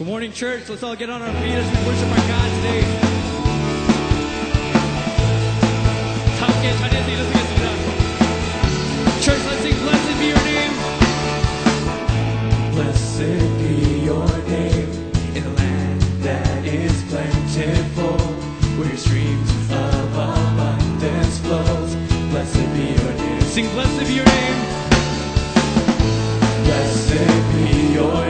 Good morning, church. Let's all get on our feet as we worship our God today. Church, let's sing, Blessed be your name. Blessed be your name in the land that is plentiful, where Your streams of abundance flows. Blessed be your name. Sing, Blessed be your name. Blessed be your name.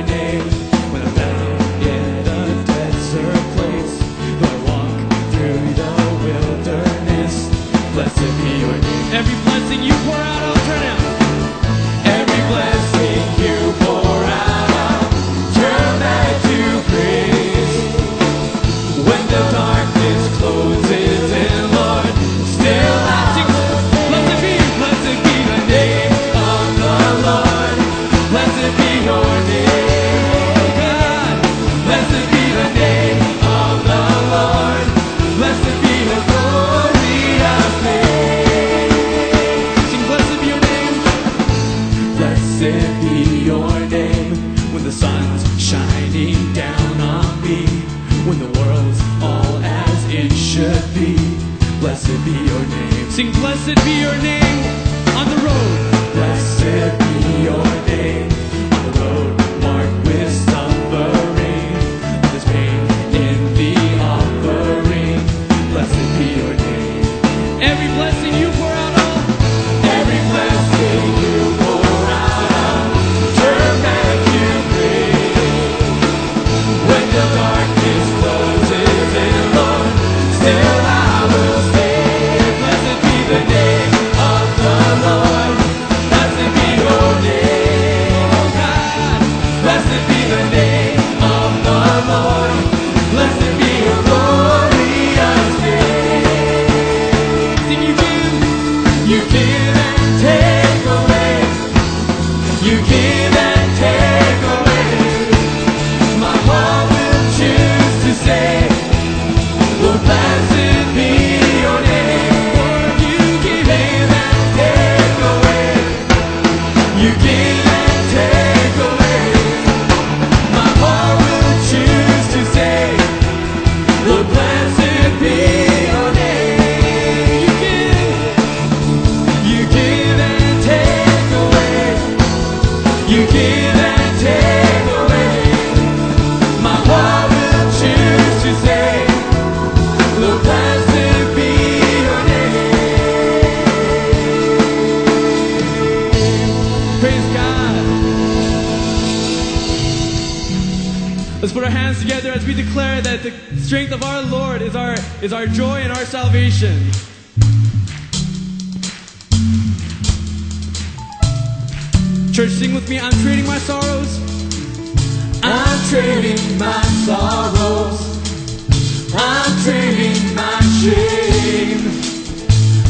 Every blessing you pour out, I'll turn out.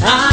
I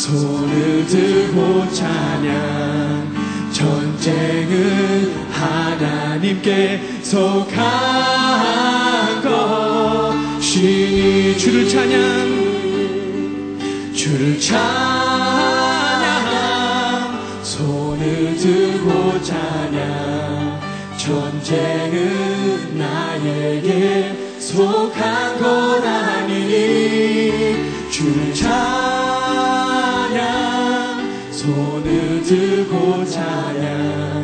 손을 들고 찬양. 전쟁은 하나님께 속한 것. 신이 주를 찬양. 주를 찬양. 손을 들고 찬양. 전쟁은 나에게 속한 거라 손을 들고 찬양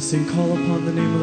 Sing call upon the name of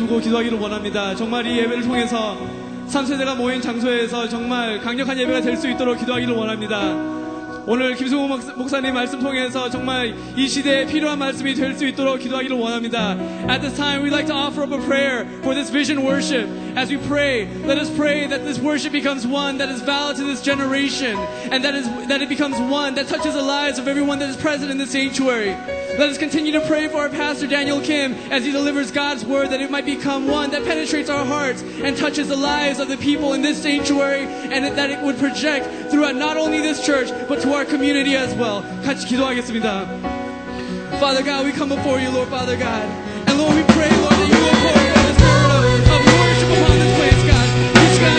두고 기도하기를 원합니다. 정말 이 예배를 통해서 3세대가 모인 장소에서 정말 강력한 예배가 있도록 기도하기를 원합니다. 오늘 김승욱 목사님 말씀 통해서 정말 이 시대에 필요한 말씀이 있도록 기도하기를 원합니다. At this time, we'd like to offer up a prayer for this vision worship. As we pray, let us pray that this worship becomes one that is valid to this generation, and that is that it becomes one that touches the lives of everyone that is present in this sanctuary. Let us continue to pray for our pastor Daniel Kim as he delivers God's word that it might become one that penetrates our hearts and touches the lives of the people in this sanctuary and that it would project throughout not only this church but to our community as well. 같이 기도하겠습니다. Father God, we come before you, Lord Father God. And Lord, we pray, Lord, that you will pour out the spirit of, of worship upon this place, God. 이 시간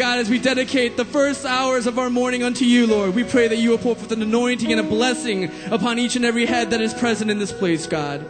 God, as we dedicate the first hours of our morning unto you, Lord, we pray that you will pour forth an anointing and a blessing upon each and every head that is present in this place, God.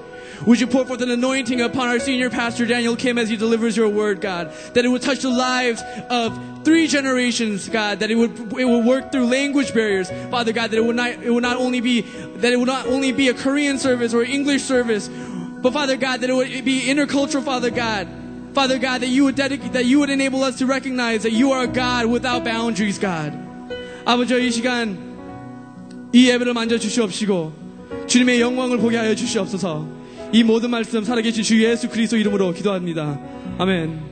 Would you pour forth an anointing upon our senior pastor, Daniel Kim, as he delivers your word, God? That it would touch the lives of three generations, God. That it would, it would work through language barriers, Father God. That it would not, it would not only be, that it would not only be a Korean service or English service, but Father God, that it would be intercultural, Father God. Father God, that you would dedicate, that you would enable us to recognize that you are a God without boundaries, God. 아버지 이 시간 이 예배를 만져 주시옵시고 주님의 영광을 보게 하여 주시옵소서. 이 모든 말씀 살아계신 주 예수 그리스도 이름으로 기도합니다. 아멘.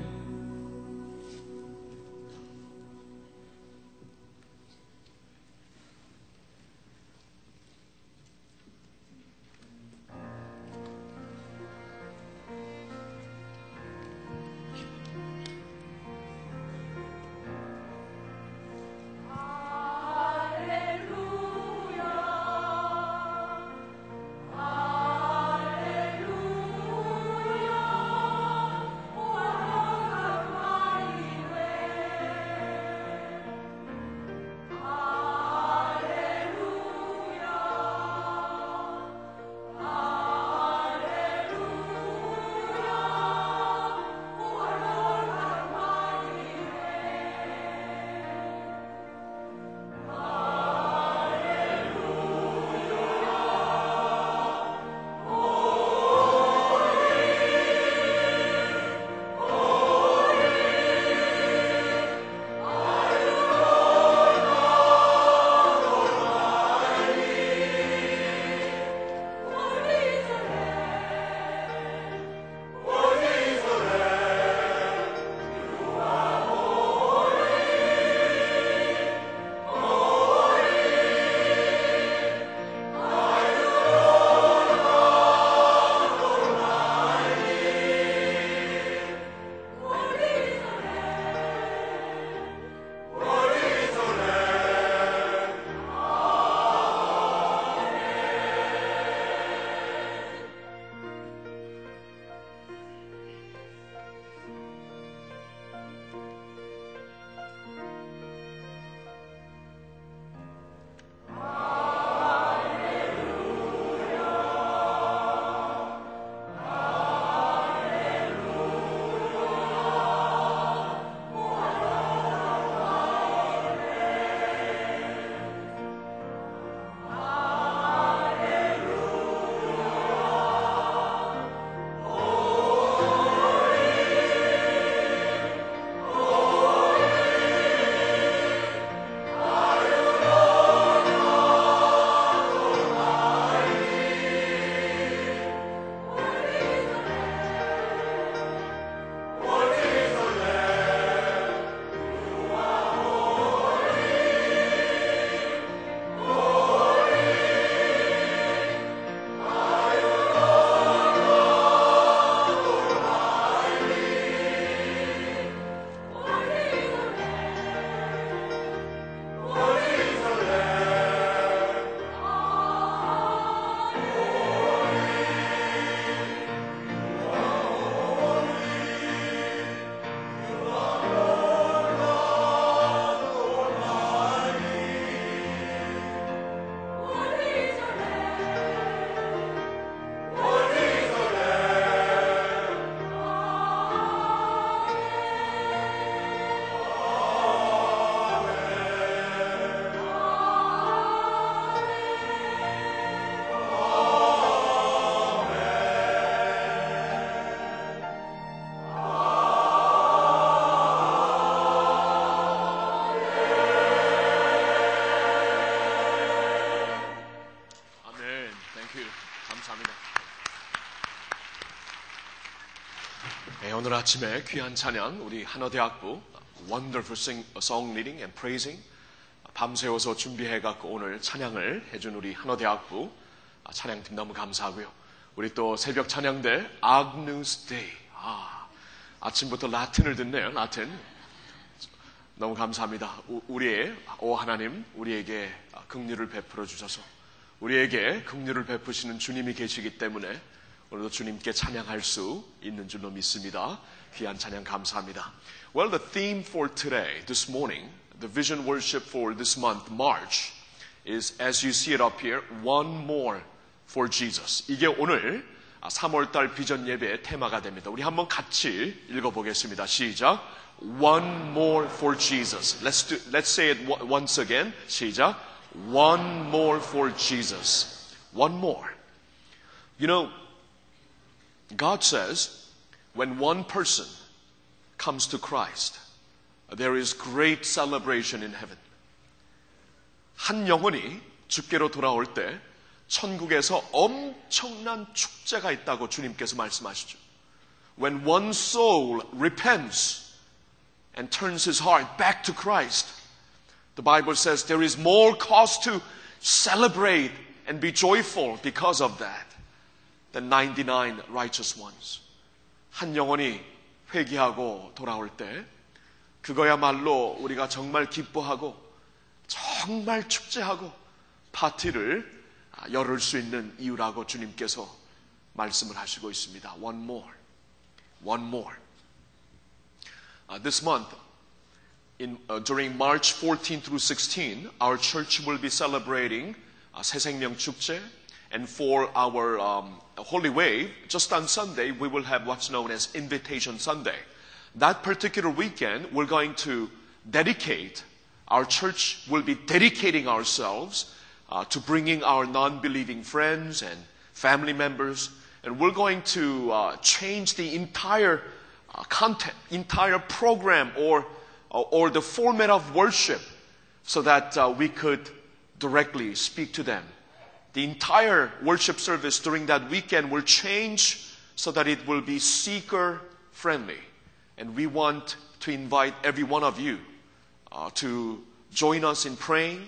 오늘 아침에 귀한 찬양 우리 한어대학부 Wonderful Song Leading and Praising 밤새워서 준비해 갖고 오늘 찬양을 해준 우리 한어대학부 찬양팀 너무 감사하고요. 우리 또 새벽 찬양대 Agnus Dei 아, 아침부터 라틴을 듣네요. 라틴 너무 감사합니다. 우- 우리의 오 하나님 우리에게 긍휼을 베풀어 주셔서 우리에게 긍휼을 베푸시는 주님이 계시기 때문에 오늘도 주님께 찬양할 수 있는 줄로 믿습니다. 귀한 찬양 감사합니다. Well, the theme for today, this morning, the vision worship for this month, March, is as you see it up here, one more for Jesus. 이게 오늘 3월달 비전 예배의 테마가 됩니다. 우리 한번 같이 읽어보겠습니다. 시작. One more for Jesus. Let's do, let's say it once again. 시작. One more for Jesus. One more. You know, God says when one person comes to Christ, there is great celebration in heaven. 한 영혼이 주께로 돌아올 때 천국에서 엄청난 축제가 있다고 주님께서 말씀하시죠. When one soul repents and turns his heart back to Christ, the Bible says there is more cause to celebrate and be joyful because of that Than 99 righteous ones. 한 영혼이 회개하고 돌아올 때 그거야말로 우리가 정말 기뻐하고 정말 축제하고 파티를 아, 열을 수 있는 이유라고 주님께서 말씀을 하시고 있습니다. One more. One more. Uh, this month, in, uh, during March 14 through 16, our church will be celebrating uh, 새생명 축제. And for our um, Holy Wave, just on Sunday, we will have what's known as Invitation Sunday. That particular weekend, we're going to dedicate, our church will be dedicating ourselves uh, to bringing our non believing friends and family members. And we're going to uh, change the entire uh, content, entire program, or, or the format of worship so that uh, we could directly speak to them The entire worship service during that weekend will change so that it will be seeker friendly. And we want to invite every one of you uh, to join us in praying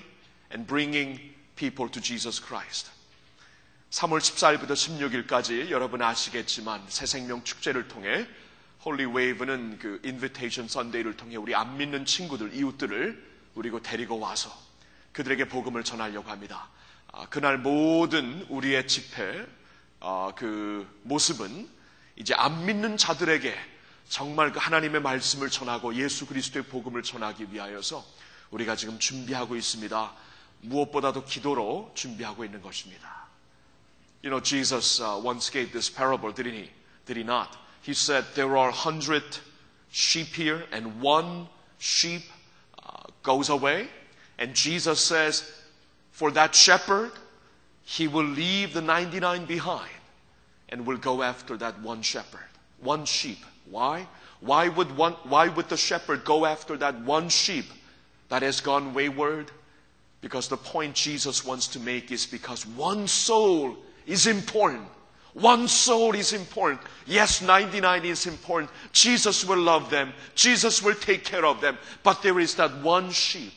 and bringing people to Jesus Christ. 3월 14일부터 16일까지 여러분 아시겠지만 새생명 축제를 통해 홀리 웨이브는 그 인비테이션 선데이를 통해 우리 안 믿는 친구들, 이웃들을 우리고 데리고 와서 그들에게 복음을 전하려고 합니다. 아, 그날 모든 우리의 집회 아, 그 모습은 이제 안 믿는 자들에게 정말 그 하나님의 말씀을 전하고 예수 그리스도의 복음을 전하기 위하여서 우리가 지금 준비하고 있습니다. 무엇보다도 기도로 준비하고 있는 것입니다. You know, Jesus uh, once gave this parable, didn't he? Did he not? He said there are hundred sheep here, and one sheep uh, goes away. And Jesus says, for that shepherd, he will leave the 99 behind and will go after that one shepherd, one sheep. Why? Why would, one, why would the shepherd go after that one sheep that has gone wayward? Because the point Jesus wants to make is because one soul is important. One soul is important. Yes, 99 is important. Jesus will love them. Jesus will take care of them. But there is that one sheep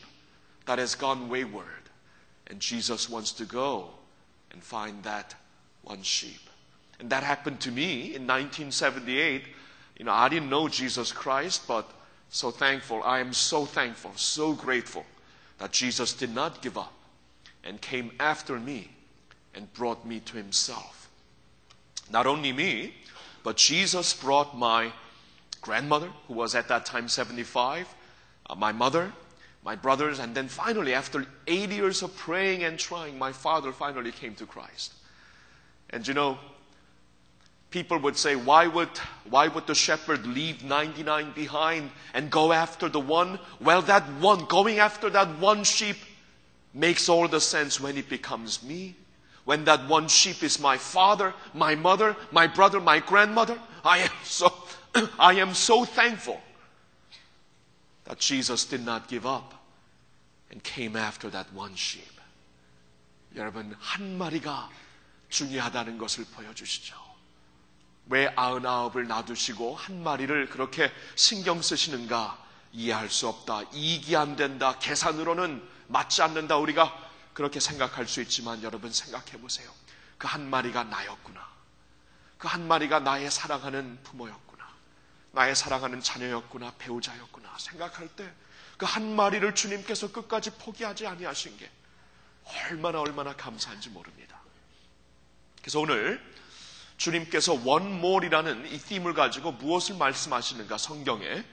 that has gone wayward. And Jesus wants to go and find that one sheep. And that happened to me in 1978. You know, I didn't know Jesus Christ, but so thankful. I am so thankful, so grateful that Jesus did not give up and came after me and brought me to himself. Not only me, but Jesus brought my grandmother, who was at that time 75, uh, my mother, my brothers, and then finally, after eight years of praying and trying, my father finally came to Christ. And you know, people would say, why would, why would the shepherd leave 99 behind and go after the one? Well, that one, going after that one sheep makes all the sense when it becomes me. When that one sheep is my father, my mother, my brother, my grandmother. I am so, I am so thankful that Jesus did not give up and came after that one sheep. 여러분, 한 마리가 중요하다는 것을 보여주시죠. 왜 아흔아홉을 놔두시고 한 마리를 그렇게 신경 쓰시는가 이해할 수 없다. 이익이 안 된다. 계산으로는 맞지 않는다. 우리가 그렇게 생각할 수 있지만 여러분 생각해 보세요. 그 한 마리가 나였구나. 그 한 마리가 나의 사랑하는 부모였구나. 나의 사랑하는 자녀였구나. 배우자였구나. 생각할 때 그 한 마리를 주님께서 끝까지 포기하지 아니하신 게 얼마나 얼마나 감사한지 모릅니다. 그래서 오늘 주님께서 more이라는 이 팀을 가지고 무엇을 말씀하시는가 성경에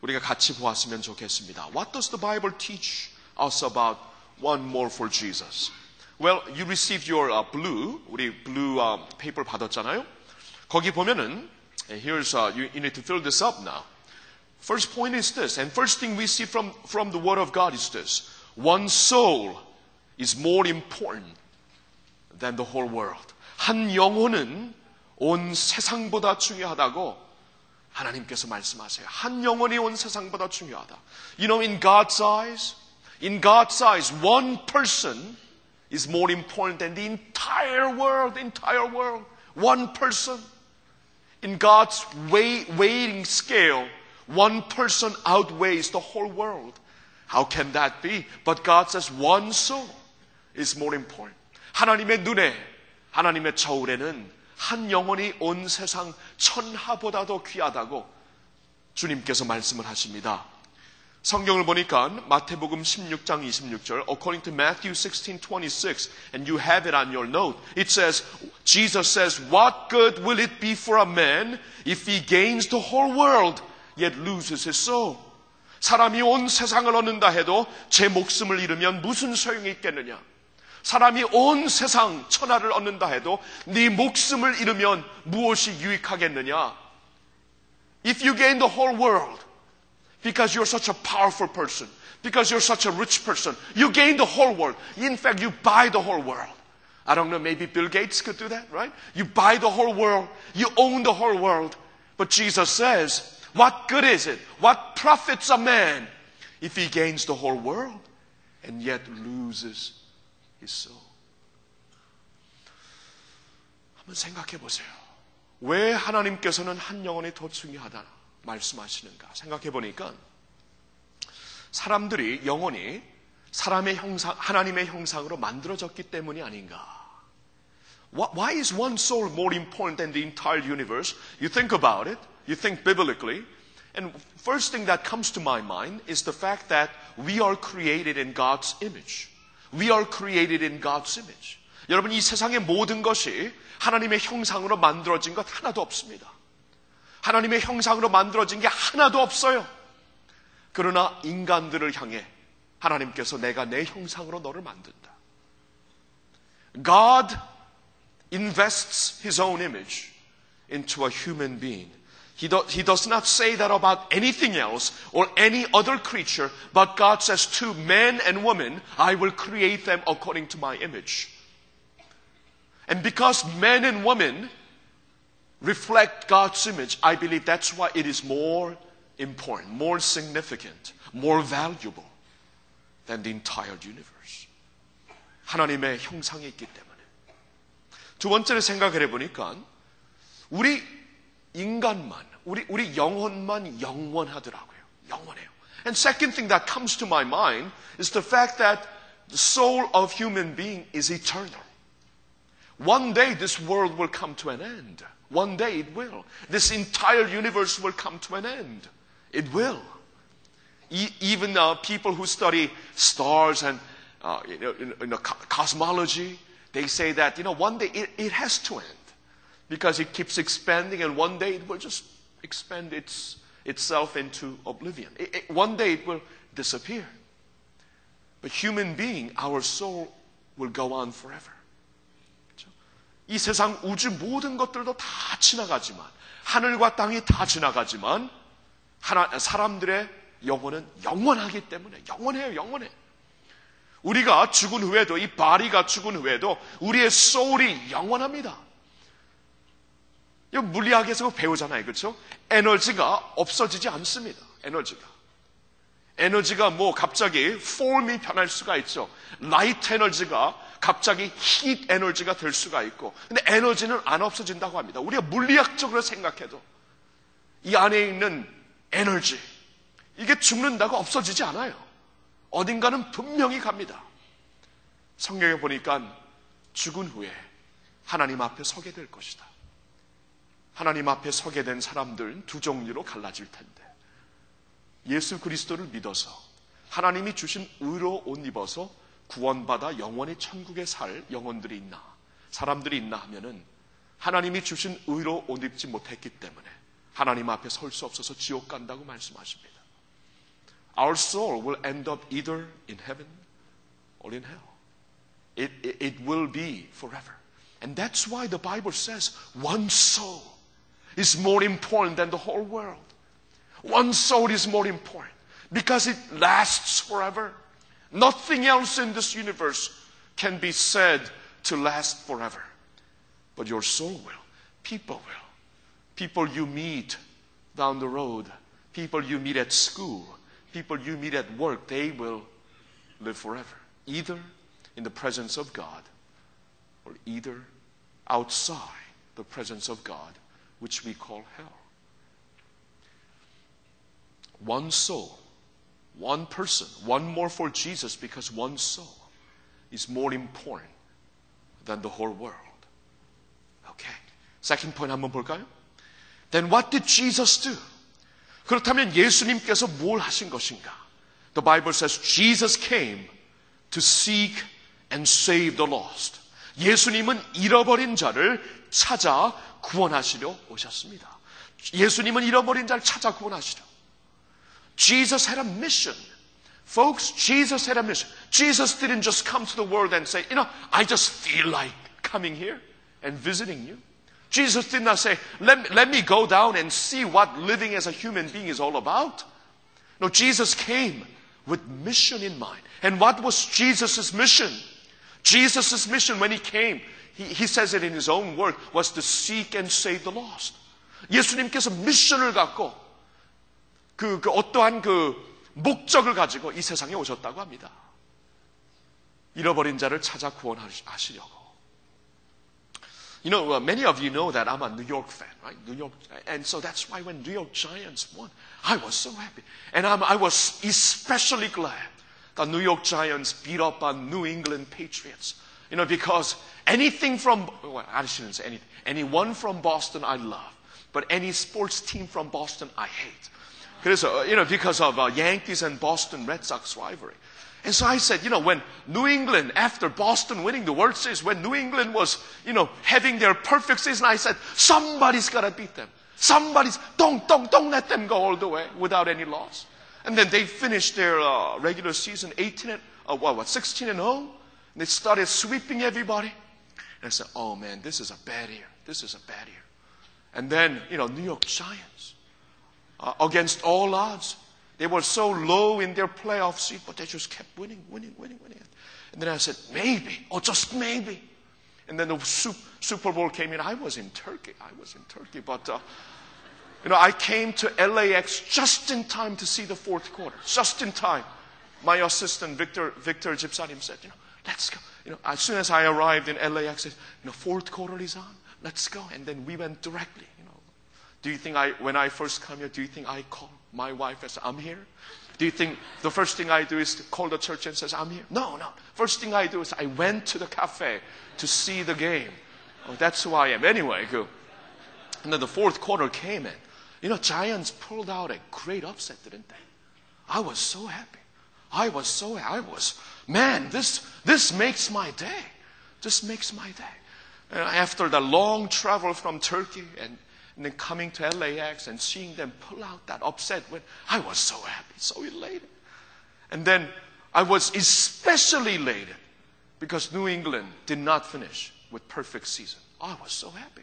우리가 같이 보았으면 좋겠습니다. What does the Bible teach us about one more for Jesus? Well, you received your uh, blue, 우리 blue uh, paper 받았잖아요. 거기 보면은 here's uh, you need to fill this up now. First point is this, and first thing we see from from the Word of God is this: one soul is more important than the whole world. 한 영혼은 온 세상보다 중요하다고 하나님께서 말씀하세요. 한 영혼이 온 세상보다 중요하다. You know, in God's eyes, in God's eyes, one person is more important than the entire world, entire world. One person. In God's weigh, weighing scale, one person outweighs the whole world. How can that be? But God says one soul is more important. 하나님의 눈에, 하나님의 저울에는 한 영혼이 온 세상 천하보다도 귀하다고 주님께서 말씀을 하십니다. 성경을 보니까 마태복음 16장 26절 according to Matthew 16:26 and you have it on your note it says Jesus says what good will it be for a man if he gains the whole world yet loses his soul 사람이 온 세상을 얻는다 해도 제 목숨을 잃으면 무슨 소용이 있겠느냐 사람이 온 세상 천하를 얻는다 해도 네 목숨을 잃으면 무엇이 유익하겠느냐 If you gain the whole world because you're such a powerful person, because you're such a rich person. You gain the whole world. In fact, you buy the whole world. I don't know, maybe Bill Gates could do that, right? You buy the whole world, you own the whole world. But Jesus says, what good is it? What profits a man if he gains the whole world and yet loses his soul? 한번 생각해 보세요. 왜 하나님께서는 한 영혼이 더 중요하다 말씀하시는가 생각해 보니까 사람들이 영혼이 사람의 형상, 하나님의 형상으로 만들어졌기 때문이 아닌가. Why is one soul more important than the entire universe? You think about it, you think biblically, and first thing that comes to my mind is the fact that we are created in God's image. We are created in God's image. 여러분, 이 세상의 모든 것이 하나님의 형상으로 만들어진 것 하나도 없습니다. 하나님의 형상으로 만들어진 게 하나도 없어요. 그러나 인간들을 향해 하나님께서 내가 내 형상으로 너를 만든다. God invests his own image into a human being. He, do, he does not say that about anything else or any other creature, but God says to men and women, I will create them according to my image. And because men and women reflect God's image, I believe that's why it is more important, more significant, more valuable than the entire universe. 하나님의 형상이 있기 때문에. 두 번째로 생각을 해보니까 우리 인간만, 우리, 우리 영혼만 영원하더라고요. 영원해요. And second thing that comes to my mind is the fact that the soul of human being is eternal. One day this world will come to an end. One day it will. This entire universe will come to an end. It will. E- even uh, people who study stars and uh, you know, in, in co- cosmology, they say that you know one day it, it has to end because it keeps expanding, and one day it will just expand its, itself into oblivion. It- it- one day it will disappear. But human being, our soul will go on forever. 이 세상 우주 모든 것들도 다 지나가지만 하늘과 땅이 다 지나가지만 하나, 사람들의 영혼은 영원하기 때문에 영원해요, 영원해. 우리가 죽은 후에도 이 바리가 죽은 후에도 우리의 소울이 영원합니다. 물리학에서 배우잖아요, 그렇죠? 에너지가 없어지지 않습니다. 에너지가. 에너지가 뭐 갑자기 폼이 변할 수가 있죠. 라이트 에너지가 갑자기 히 에너지가 될 수가 있고, 근데 에너지는 안 없어진다고 합니다. 우리가 물리학적으로 생각해도 이 안에 있는 에너지, 이게 죽는다고 없어지지 않아요. 어딘가는 분명히 갑니다. 성경에 보니까 죽은 후에 하나님 앞에 서게 될 것이다. 하나님 앞에 서게 된 사람들은 두 종류로 갈라질 텐데 예수 그리스도를 믿어서 하나님이 주신 의로 옷 입어서 구원받아 영원히 천국에 살 영혼들이 있나 사람들이 있나 하면은 하나님이 주신 의로 옷 입지 못했기 때문에 하나님 앞에 설 수 없어서 지옥 간다고 말씀하십니다. Our soul will end up either in heaven or in hell. It, it, it will be forever. And that's why the Bible says one soul is more important than the whole world. One soul is more important because it lasts forever. Nothing else in this universe can be said to last forever. But your soul will. People will. People you meet down the road, people you meet at school, people you meet at work, they will live forever. Either in the presence of God or either outside the presence of God, which we call hell. One soul, one person, one more for Jesus because one soul is more important than the whole world. Okay. Second point 한번 볼까요? Then what did Jesus do? 그렇다면 예수님께서 뭘 하신 것인가? The Bible says Jesus came to seek and save the lost. 예수님은 잃어버린 자를 찾아 구원하시려 오셨습니다. 예수님은 잃어버린 자를 찾아 구원하시려. Jesus had a mission. Folks, Jesus had a mission. Jesus didn't just come to the world and say, you know, I just feel like coming here and visiting you. Jesus did not say, let, let me go down and see what living as a human being is all about. No, Jesus came with mission in mind. And what was Jesus' mission? Jesus' mission when he came, he, he says it in his own word, was to seek and save the lost. 예수님께서 미션을 갖고 그, 그 어떠한 그 목적을 가지고 이 세상에 오셨다고 합니다. 잃어버린 자를 찾아 구원하시려고. You know, uh, many of you know that I'm a New York fan, right? New York, and so that's why when New York Giants won, I was so happy, and I'm, I was especially glad that New York Giants beat up on New England Patriots. You know, because anything from, well, I shouldn't say anything, anyone from Boston I love, but any sports team from Boston I hate. 그래서, you know, because of uh, Yankees and Boston Red Sox rivalry. And so I said, you know, when New England, after Boston winning the World Series, when New England was, you know, having their perfect season, I said, somebody's got to beat them. Somebody's, don't, don't, don't let them go all the way without any loss. And then they finished their uh, regular season 18 and, uh, what, what, 16 and 0. And they started sweeping everybody. And I said, oh man, this is a bad year. This is a bad year. And then, you know, New York Giants, uh, against all odds, they were so low in their playoff seat, but they just kept winning, winning, winning, winning. And then I said, maybe, or just maybe. And then the Super Bowl came in. I was in Turkey. I was in Turkey. But, uh, you know, I came to LAX just in time to see the fourth quarter. Just in time. My assistant, Victor, Victor Gypsanim said, you know, let's go. You know, as soon as I arrived in LAX, said, you know, fourth quarter is on. Let's go. And then we went directly, you know. Do you think I, when I first come here, do you think I call my wife and say, I'm here? Do you think the first thing I do is to call the church and says, I'm here? No, no. First thing I do is I went to the cafe to see the game. Oh, that's who I am. Anyway, go. And then the fourth quarter came in. You know, Giants pulled out a great upset, didn't they? I was so happy. I was so I was man. This this makes my day. This makes my day. And after the long travel from Turkey and, and then coming to LAX and seeing them pull out that upset win, I was so happy, so elated. And then I was especially elated because New England did not finish with perfect season. I was so happy.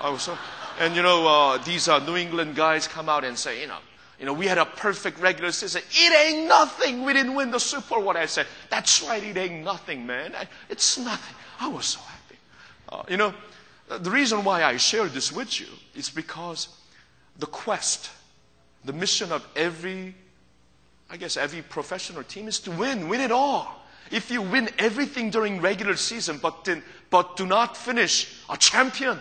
I was so, and you know, uh, these uh, New England guys come out and say, you know, you know, we had a perfect regular season. It ain't nothing. We didn't win the Super Bowl. What I said, that's right. It ain't nothing, man. It's nothing. I was so happy. Uh, you know, the reason why I share this with you is because the quest, the mission of every, I guess, every professional team is to win, win it all. if you win everything during regular season but, then, but do not finish a champion,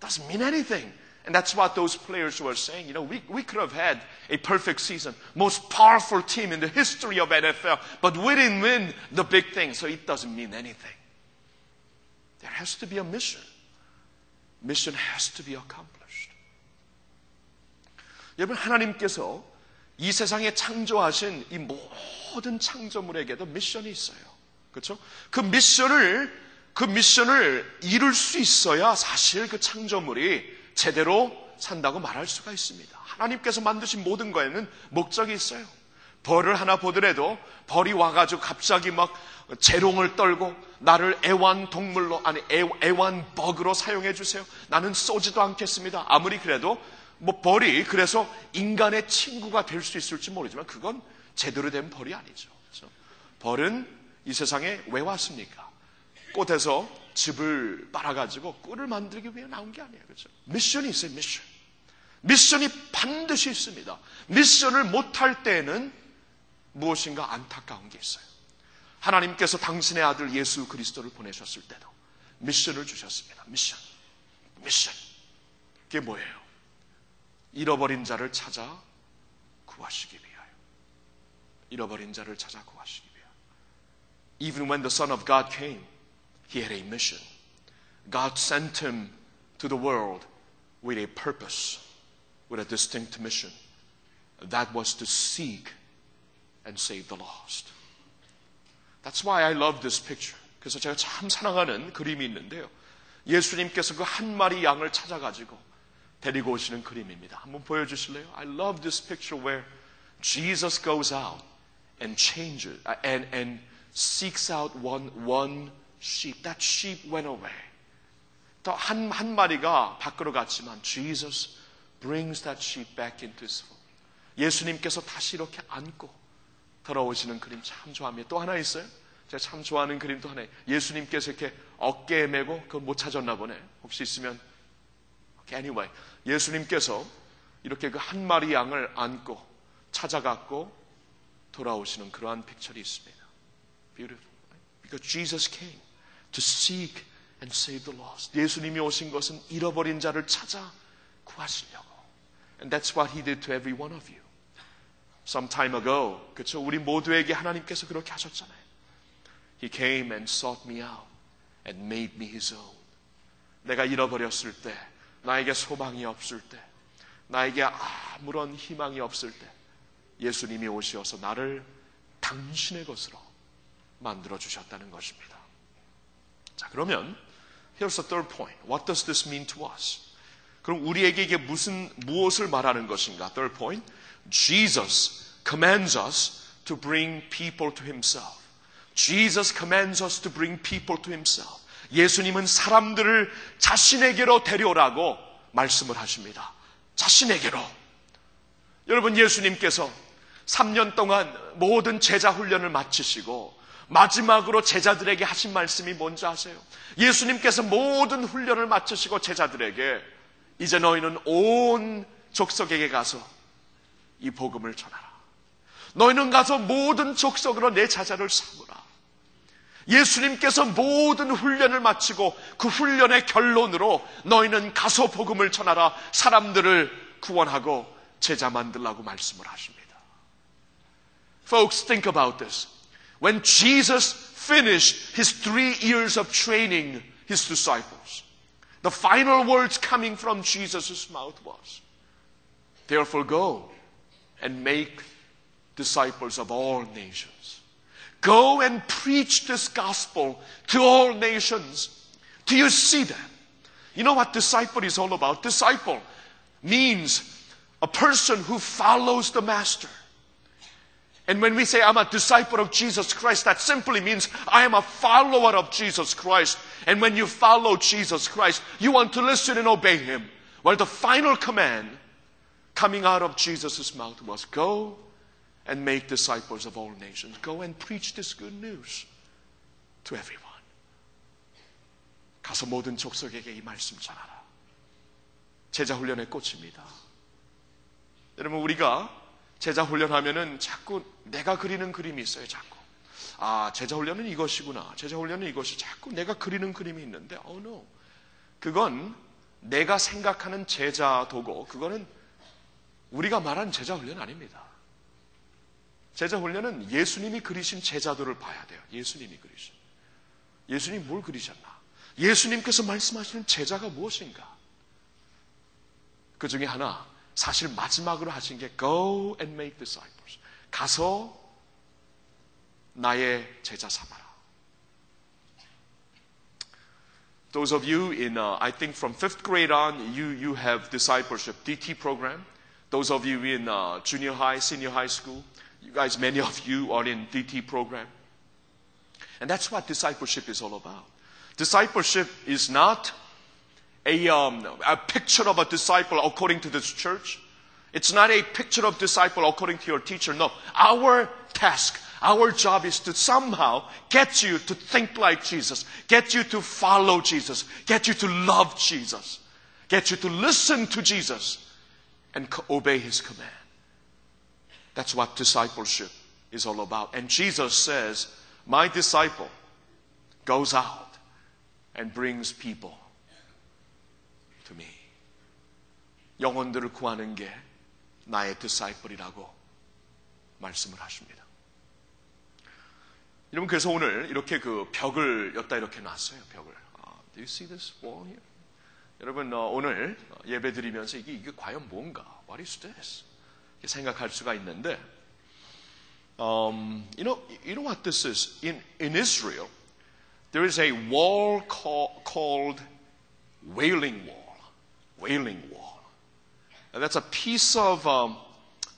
doesn't mean anything. And that's what those players were saying. You know, we, we could have had a perfect season, most powerful team in the history of NFL, but we didn't win the big thing, so it doesn't mean anything. There has to be a mission. Mission has to be accomplished. 여러분, 하나님께서 이 세상에 창조하신 이 모든 창조물에게도 미션이 있어요. 그렇죠? 그 미션을 그 미션을 이룰 수 있어야 사실 그 창조물이 제대로 산다고 말할 수가 있습니다. 하나님께서 만드신 모든 거에는 목적이 있어요. 벌을 하나 보더라도 벌이 와가지고 갑자기 막 재롱을 떨고 나를 애완 동물로 아니 애, 애완 버그로 사용해 주세요. 나는 쏘지도 않겠습니다. 아무리 그래도 뭐 벌이 그래서 인간의 친구가 될 수 있을지 모르지만 그건 제대로 된 벌이 아니죠. 그렇죠? 벌은 이 세상에 왜 왔습니까? 꽃에서 즙을 빨아가지고 꿀을 만들기 위해 나온 게 아니에요. 그렇죠? 미션이 있어요, 미션. 미션이 반드시 있습니다. 미션을 못할 때에는 무엇인가 안타까운 게 있어요. 하나님께서 당신의 아들 예수 그리스도를 보내셨을 때도 미션을 주셨습니다. 미션. 미션. 그게 뭐예요? 잃어버린 자를 찾아 구하시기 위하여. 잃어버린 자를 찾아 구하시기 위하여. Even when the Son of God came, he had a mission. God sent him to the world with a purpose, with a distinct mission. That was to seek and save the lost. That's why I love this picture. 그래서 제가 참 사랑하는 그림이 있는데요. 예수님께서 그 한 마리 양을 찾아가지고 데리고 오시는 그림입니다. 한번 보여주실래요? I love this picture where Jesus goes out and changes and, and seeks out one, one sheep. That sheep went away. 또 한, 한 마리가 밖으로 갔지만 Jesus brings that sheep back into his fold. 예수님께서 다시 이렇게 안고 돌아오시는 그림 참 좋아합니다. 또 하나 있어요. 제가 참 좋아하는 그림 또 하나. 예수님께서 이렇게 어깨에 메고 그걸 못 찾았나 보네. 혹시 있으면 anyway, 예수님께서 이렇게 그 한 마리 양을 안고 찾아갔고 돌아오시는 그러한 픽처리 있습니다. Beautiful. Because Jesus came to seek and save the lost. 예수님이 오신 것은 잃어버린 자를 찾아 구하시려고. And that's what he did to every one of you. Some time ago, 그렇죠? 우리 모두에게 하나님께서 그렇게 하셨잖아요. He came and sought me out and made me his own. 내가 잃어버렸을 때, 나에게 소망이 없을 때, 나에게 아무런 희망이 없을 때, 예수님이 오시어서 나를 당신의 것으로 만들어 주셨다는 것입니다. 자, 그러면 here's the third point. What does this mean to us? 그럼 우리에게 이게 무슨 무엇을 말하는 것인가? Third point. Jesus commands us to bring people to himself. Jesus commands us to bring people to himself. 예수님은 사람들을 자신에게로 데려오라고 말씀을 하십니다. 자신에게로. 여러분 예수님께서 3년 동안 모든 제자 훈련을 마치시고 마지막으로 제자들에게 하신 말씀이 뭔지 아세요? 예수님께서 모든 훈련을 마치시고 제자들에게 이제 너희는 온 족속에게 가서 이 복음을 전하라. 너희는 가서 모든 족속으로 내 자자를 삼으라. 예수님께서 모든 훈련을 마치고 그 훈련의 결론으로 너희는 가서 복음을 전하라. 사람들을 구원하고 제자 만들라고 말씀을 하십니다. Folks, think about this. When Jesus finished his three years of training his disciples, the final words coming from Jesus' mouth was, Therefore go and make disciples of all nations. Go and preach this gospel to all nations. Do you see that? You know what disciple is all about? Disciple means a person who follows the master. And when we say I'm a disciple of Jesus Christ, that simply means I am a follower of Jesus Christ. And when you follow Jesus Christ, you want to listen and obey Him. Well, the final command coming out of Jesus' mouth was go and make disciples of all nations. Go and preach this good news to everyone. 가서 모든 족속에게 이 말씀 전하라. 제자 훈련의 꽃입니다. 여러분 우리가 제자 훈련하면은 자꾸 내가 그리는 그림이 있어요. 자꾸 아, 제자 훈련은 이것이구나. 제자 훈련은 이것이 자꾸 내가 그리는 그림이 있는데, oh no. 그건 내가 생각하는 제자 도고, 그거는 우리가 말하는 제자 훈련 아닙니다. 제자 훈련은 예수님이 그리신 제자도를 봐야 돼요. 예수님이 그리신. 예수님 뭘 그리셨나? 예수님께서 말씀하시는 제자가 무엇인가? 그 중에 하나, 사실 마지막으로 하신 게 go and make disciples. 가서 나의 제자 삼아라. Those of you in, uh, I think from fifth grade on, you, you have discipleship DT program. Those of you in uh, junior high, senior high school, you guys, many of you are in DT program. And that's what discipleship is all about. Discipleship is not a, um, a picture of a disciple according to this church. It's not a picture of disciple according to your teacher. No. Our task, our job is to somehow get you to think like Jesus, get you to follow Jesus, get you to love Jesus, get you to listen to Jesus and obey his command. That's what discipleship is all about. And Jesus says, My disciple goes out and brings people 영혼들을 구하는 게 나의 disciple이라고 말씀을 하십니다. 여러분 그래서 오늘 이렇게 그 벽을 였다 이렇게 놨어요. 벽을. 아, do you see this wall here? 여러분 어, 오늘 예배 드리면서 이게 이게 과연 뭔가? What is this? 이렇게 생각할 수가 있는데, um, you know, you know what this is? In in Israel, there is a wall call, called Wailing Wall. Wailing Wall. And that's a piece of um,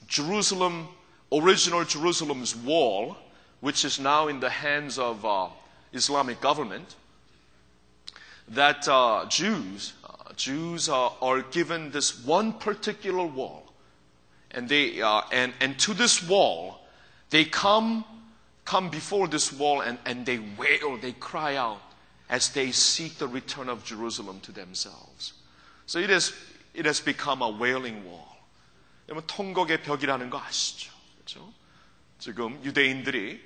Jerusalem, original Jerusalem's wall, which is now in the hands of uh, Islamic government. That uh, Jews, uh, Jews are given this one particular wall, and they uh, and and to this wall, they come come before this wall and, and they wail, they cry out as they seek the return of Jerusalem to themselves. So it has, it has become a wailing wall. 여러분, 통곡의 벽이라는 거 아시죠? 그렇죠? 지금 유대인들이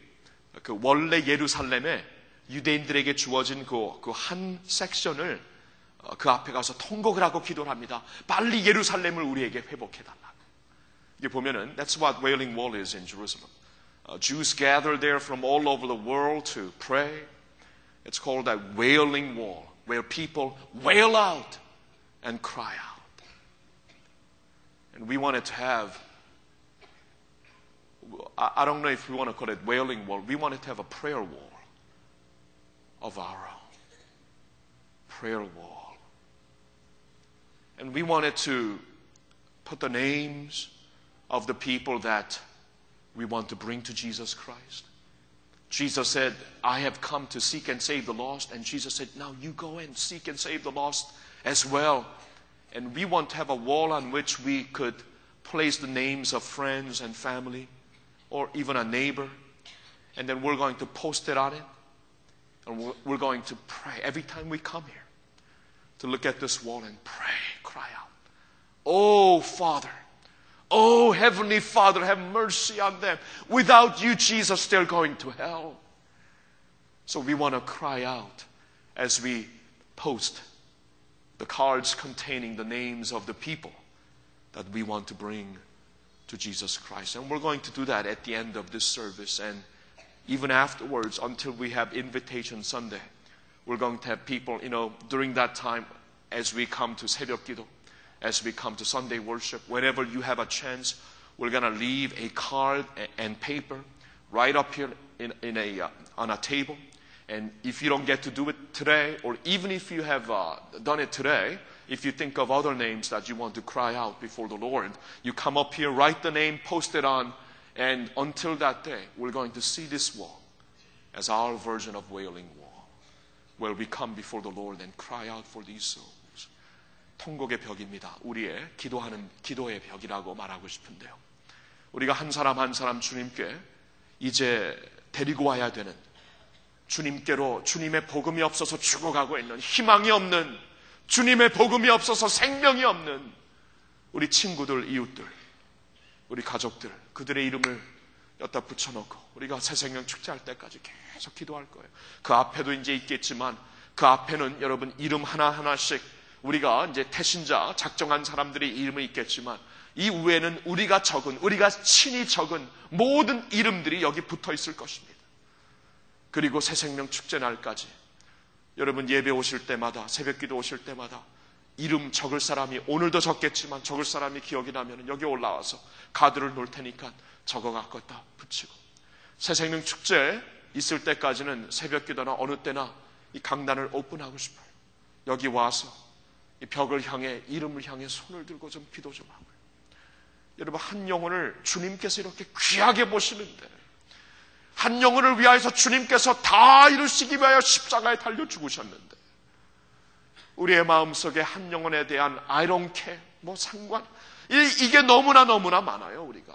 그 원래 예루살렘에 유대인들에게 주어진 그, 그 한 섹션을 어, 그 앞에 가서 통곡을 하고 기도를 합니다. 빨리 예루살렘을 우리에게 회복해달라고. 이게 보면은, that's what wailing wall is in Jerusalem. Uh, Jews gather there from all over the world to pray. It's called a wailing wall, where people wail out and cry out. And we wanted to have, I don't know if we want to call it wailing wall, we wanted to have a prayer wall of our own. Prayer wall. And we wanted to put the names of the people that we want to bring to Jesus Christ. Jesus said, I have come to seek and save the lost. And Jesus said, Now you go and seek and save the lost as well. And we want to have a wall on which we could place the names of friends and family or even a neighbor. And then we're going to post it on it. And we're- going to pray every time we come here to look at this wall and pray, cry out. Oh, Father. Oh, Heavenly Father, have mercy on them. Without you, Jesus, they're going to hell. So we want to cry out as we post the cards containing the names of the people that we want to bring to Jesus Christ. And we're going to do that at the end of this service and even afterwards until we have Invitation Sunday. We're going to have people, you know, during that time as we come to 새벽 기도, as we come to Sunday worship, whenever you have a chance, we're going to leave a card a- and paper right up here in, in a, uh, on a table. And if you don't get to do it today, or even if you have uh, done it today, if you think of other names that you want to cry out before the Lord, you come up here, write the name, post it on, and until that day, we're going to see this wall as our version of Wailing Wall, where we come before the Lord and cry out for these souls. 통곡의 벽입니다. 우리의 기도하는 기도의 벽이라고 말하고 싶은데요. 우리가 한 사람 한 사람 주님께 이제 데리고 와야 되는 주님께로 주님의 복음이 없어서 죽어가고 있는 희망이 없는 주님의 복음이 없어서 생명이 없는 우리 친구들, 이웃들, 우리 가족들, 그들의 이름을 여기다 붙여놓고 우리가 새 생명 축제할 때까지 계속 기도할 거예요. 그 앞에도 이제 있겠지만 그 앞에는 여러분 이름 하나하나씩 우리가 이제 태신자 작정한 사람들의 이름이 있겠지만 이 위에는 우리가 적은 우리가 친히 적은 모든 이름들이 여기 붙어 있을 것입니다. 그리고 새 생명 축제 날까지 여러분 예배 오실 때마다 새벽 기도 오실 때마다 이름 적을 사람이 오늘도 적겠지만 적을 사람이 기억이 나면 여기 올라와서 카드를 놓을 테니까 적어 갖고 다 붙이고 새 생명 축제 있을 때까지는 새벽 기도나 어느 때나 이 강단을 오픈하고 싶어요. 여기 와서 이 벽을 향해 이름을 향해 손을 들고 좀 기도 좀 하고요. 여러분 한 영혼을 주님께서 이렇게 귀하게 보시는데 한 영혼을 위하여서 주님께서 다 이루시기 위하여 십자가에 달려 죽으셨는데 우리의 마음속에 한 영혼에 대한 care 뭐 상관 이- 이게 너무나 너무나 많아요 우리가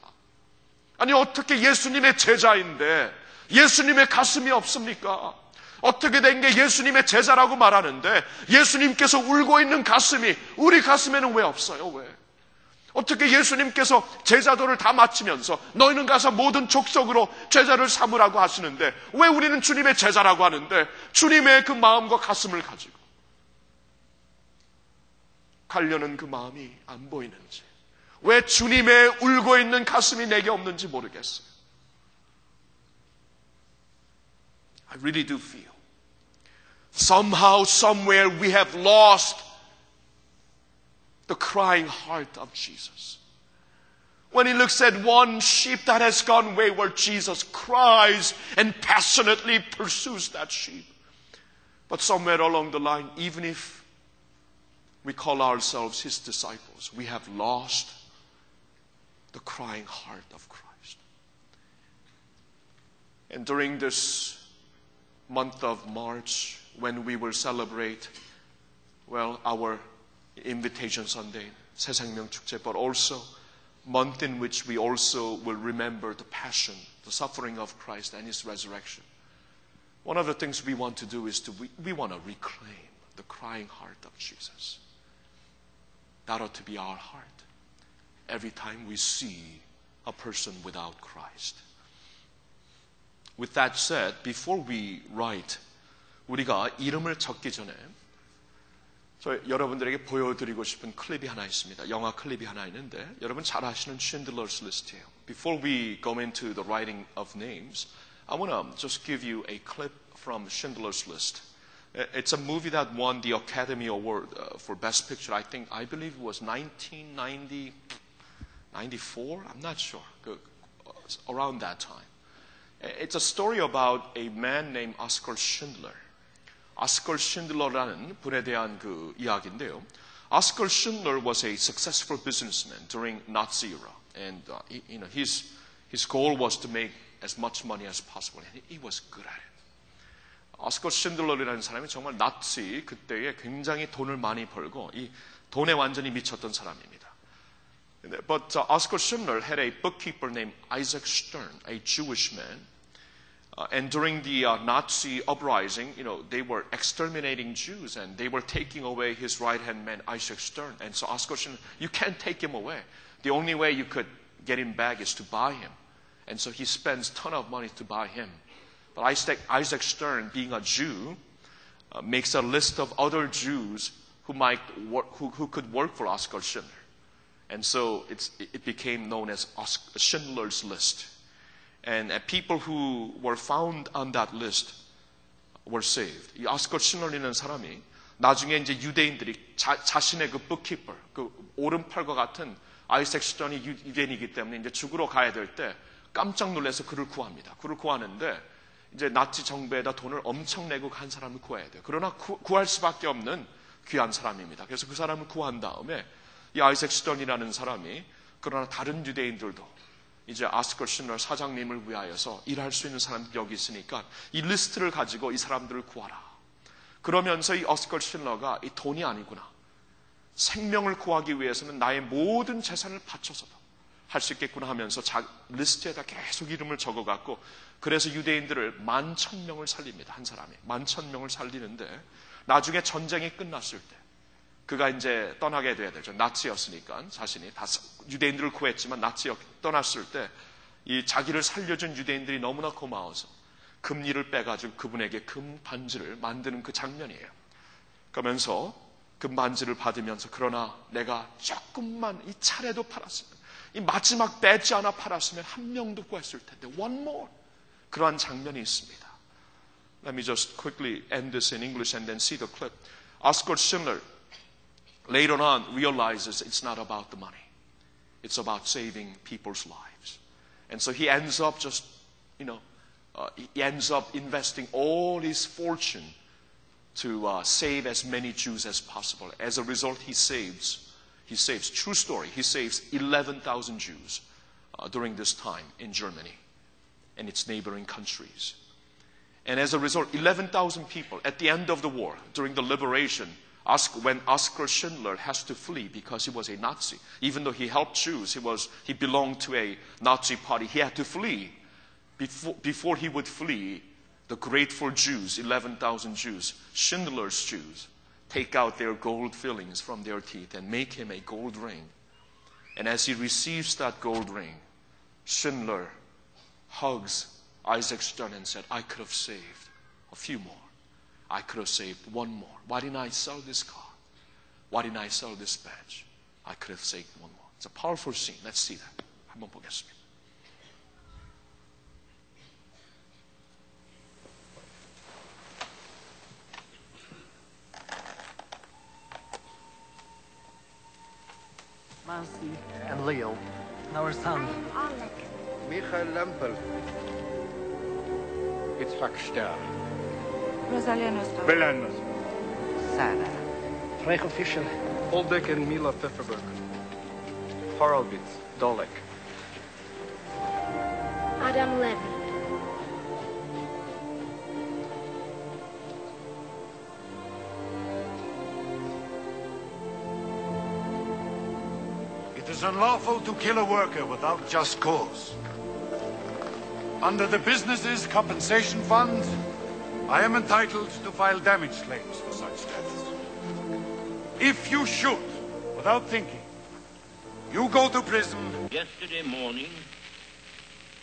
아니 어떻게 예수님의 제자인데 예수님의 가슴이 없습니까? 어떻게 된 게 예수님의 제자라고 말하는데 예수님께서 울고 있는 가슴이 우리 가슴에는 왜 없어요? 왜? 어떻게 예수님께서 제자도를 다 마치면서 너희는 가서 모든 족속으로 제자를 삼으라고 하시는데 왜 우리는 주님의 제자라고 하는데 주님의 그 마음과 가슴을 가지고 가려는 그 마음이 안 보이는지 왜 주님의 울고 있는 가슴이 내게 없는지 모르겠어요. I really do feel somehow, somewhere we have lost the crying heart of Jesus. When he looks at one sheep that has gone wayward, Jesus cries and passionately pursues that sheep. But somewhere along the line, even if we call ourselves his disciples, we have lost the crying heart of Christ. And during this month of March, when we will celebrate, well, our Invitation Sunday, 새생명 축제, but also month in which we also will remember the passion, the suffering of Christ and His resurrection. One of the things we want to do is to we, we want to reclaim the crying heart of Jesus. That ought to be our heart every time we see a person without Christ. With that said, before we write, 우리가 이름을 적기 전에 저 여러분들에게 보여드리고 싶은 클립이 하나 있습니다. 영화 클립이 하나 있는데 여러분 잘 아시는 Schindler's List예요. Before we go into the writing of names, I want to just give you a clip from Schindler's List. It's a movie that won the Academy Award uh, for Best Picture. I think I believe it was 1994. I'm not sure. Uh, around that time, it's a story about a man named Oskar Schindler. 아스컬 신들러라는 분에 대한 그 이야기인데요. Oscar Schindler was a successful businessman during Nazi era, and uh, he, you know his his goal was to make as much money as possible, and he, he was good at it. 아스컬 신들러라는 사람이 정말 나치 그때에 굉장히 돈을 많이 벌고 이 돈에 완전히 미쳤던 사람입니다. But uh, Oscar Schindler had a bookkeeper named Isaac Stern, a Jewish man. uh, and during the uh, Nazi uprising, you know, they were exterminating Jews and they were taking away his right hand man, Isaac Stern. And so Oskar Schindler, you can't take him away. The only way you could get him back is to buy him. And so he spends ton of money to buy him. But Isaac, Isaac Stern, being a Jew, uh, makes a list of other Jews who, might who, who could work for Oskar Schindler. And so it became known as Oskar, Schindler's List. And uh, people who were found on that list were saved. 이 아스컬 신널리는 사람이 나중에 이제 유대인들이 자, 자신의 그 bookkeeper, 그 오른팔과 같은 아이색 유- 유대인이기 때문에 이제 죽으러 가야 될 때 깜짝 놀라서 그를 구합니다. 그를 구하는데 이제 나치 정부에다 돈을 엄청 내고 간 사람을 구해야 돼요. 그러나 구, 구할 수밖에 없는 귀한 사람입니다. 그래서 그 사람을 구한 다음에 이 아이색 스턴이라는 사람이 그러나 다른 유대인들도 이제 아스컬 신러 사장님을 위하여서 일할 수 있는 사람들이 여기 있으니까 이 리스트를 가지고 이 사람들을 구하라. 그러면서 이 어스컬 신러가 이 돈이 아니구나. 생명을 구하기 위해서는 나의 모든 재산을 바쳐서도 할 수 있겠구나 하면서 자, 리스트에다 계속 이름을 적어갖고 그래서 유대인들을 만천 명을 살립니다. 한 사람이. 만천 명을 살리는데 나중에 전쟁이 끝났을 때 그가 이제 떠나게 돼야 되죠. 나치였으니까 자신이 다 유대인들을 구했지만 나치 떠났을 때 이 자기를 살려준 유대인들이 너무나 고마워서 금리를 빼가지고 그분에게 금 반지를 만드는 그 장면이에요. 그러면서 금 반지를 받으면서 그러나 내가 조금만 이 차례도 팔았으면 이 마지막 배지 하나 팔았으면 한 명도 구했을 텐데 one more 그러한 장면이 있습니다. Let me just quickly end this in English and then see the clip. Oscar Schindler later on realizes it's not about the money. It's about saving people's lives. And so he ends up just, you know, uh, he ends up investing all his fortune to uh, save as many Jews as possible. As a result, he saves, he saves, true story, he saves 11,000 Jews uh, during this time in Germany and its neighboring countries. And as a result, 11,000 people at the end of the war, during the liberation, when Oskar Schindler has to flee because he was a Nazi, even though he helped Jews, he, was, he belonged to a Nazi party, he had to flee. Before, before he would flee, the grateful Jews, 11,000 Jews, Schindler's Jews, take out their gold fillings from their teeth and make him a gold ring. And as he receives that gold ring, Schindler hugs Isaac Stern and said, I could have saved a few more. I could have saved one more. Why didn't I sell this car? Why didn't I sell this badge? I could have saved one more. It's a powerful scene. Let's see that. 한번 보겠습니다. Nancy and Leo, our son. Michael Lempel. Yitzhak Stern. Rosalia Nostra. Belen. Sarah. Frecho Fischer. Oldek and Mila Pfefferberg. Horowitz. Dolek. Adam Levy. It is unlawful to kill a worker without just cause. Under the Businesses Compensation Fund, I am entitled to file damage claims for such deaths. If you shoot without thinking, you go to prison Yesterday morning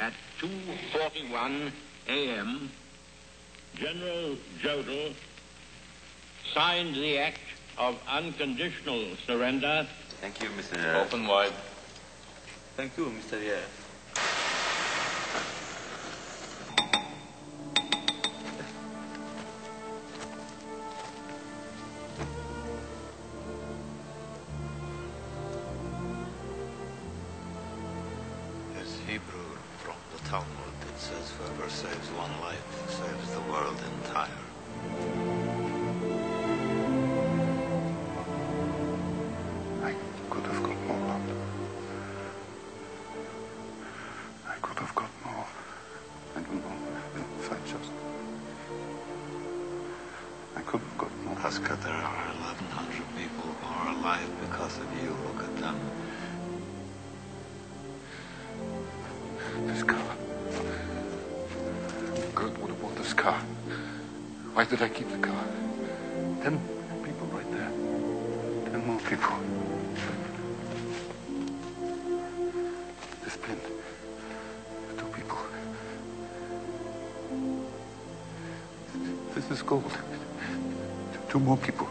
at 2.41 a.m., General Jodl signed the act of unconditional surrender Thank you, Mr. Yerev. Open wide. Thank you, Mr. Yerev. Why did I keep the car? Ten people right there. Ten more people. This pin. Two people. This is gold. Two more people.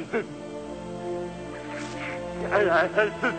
عزت على عزت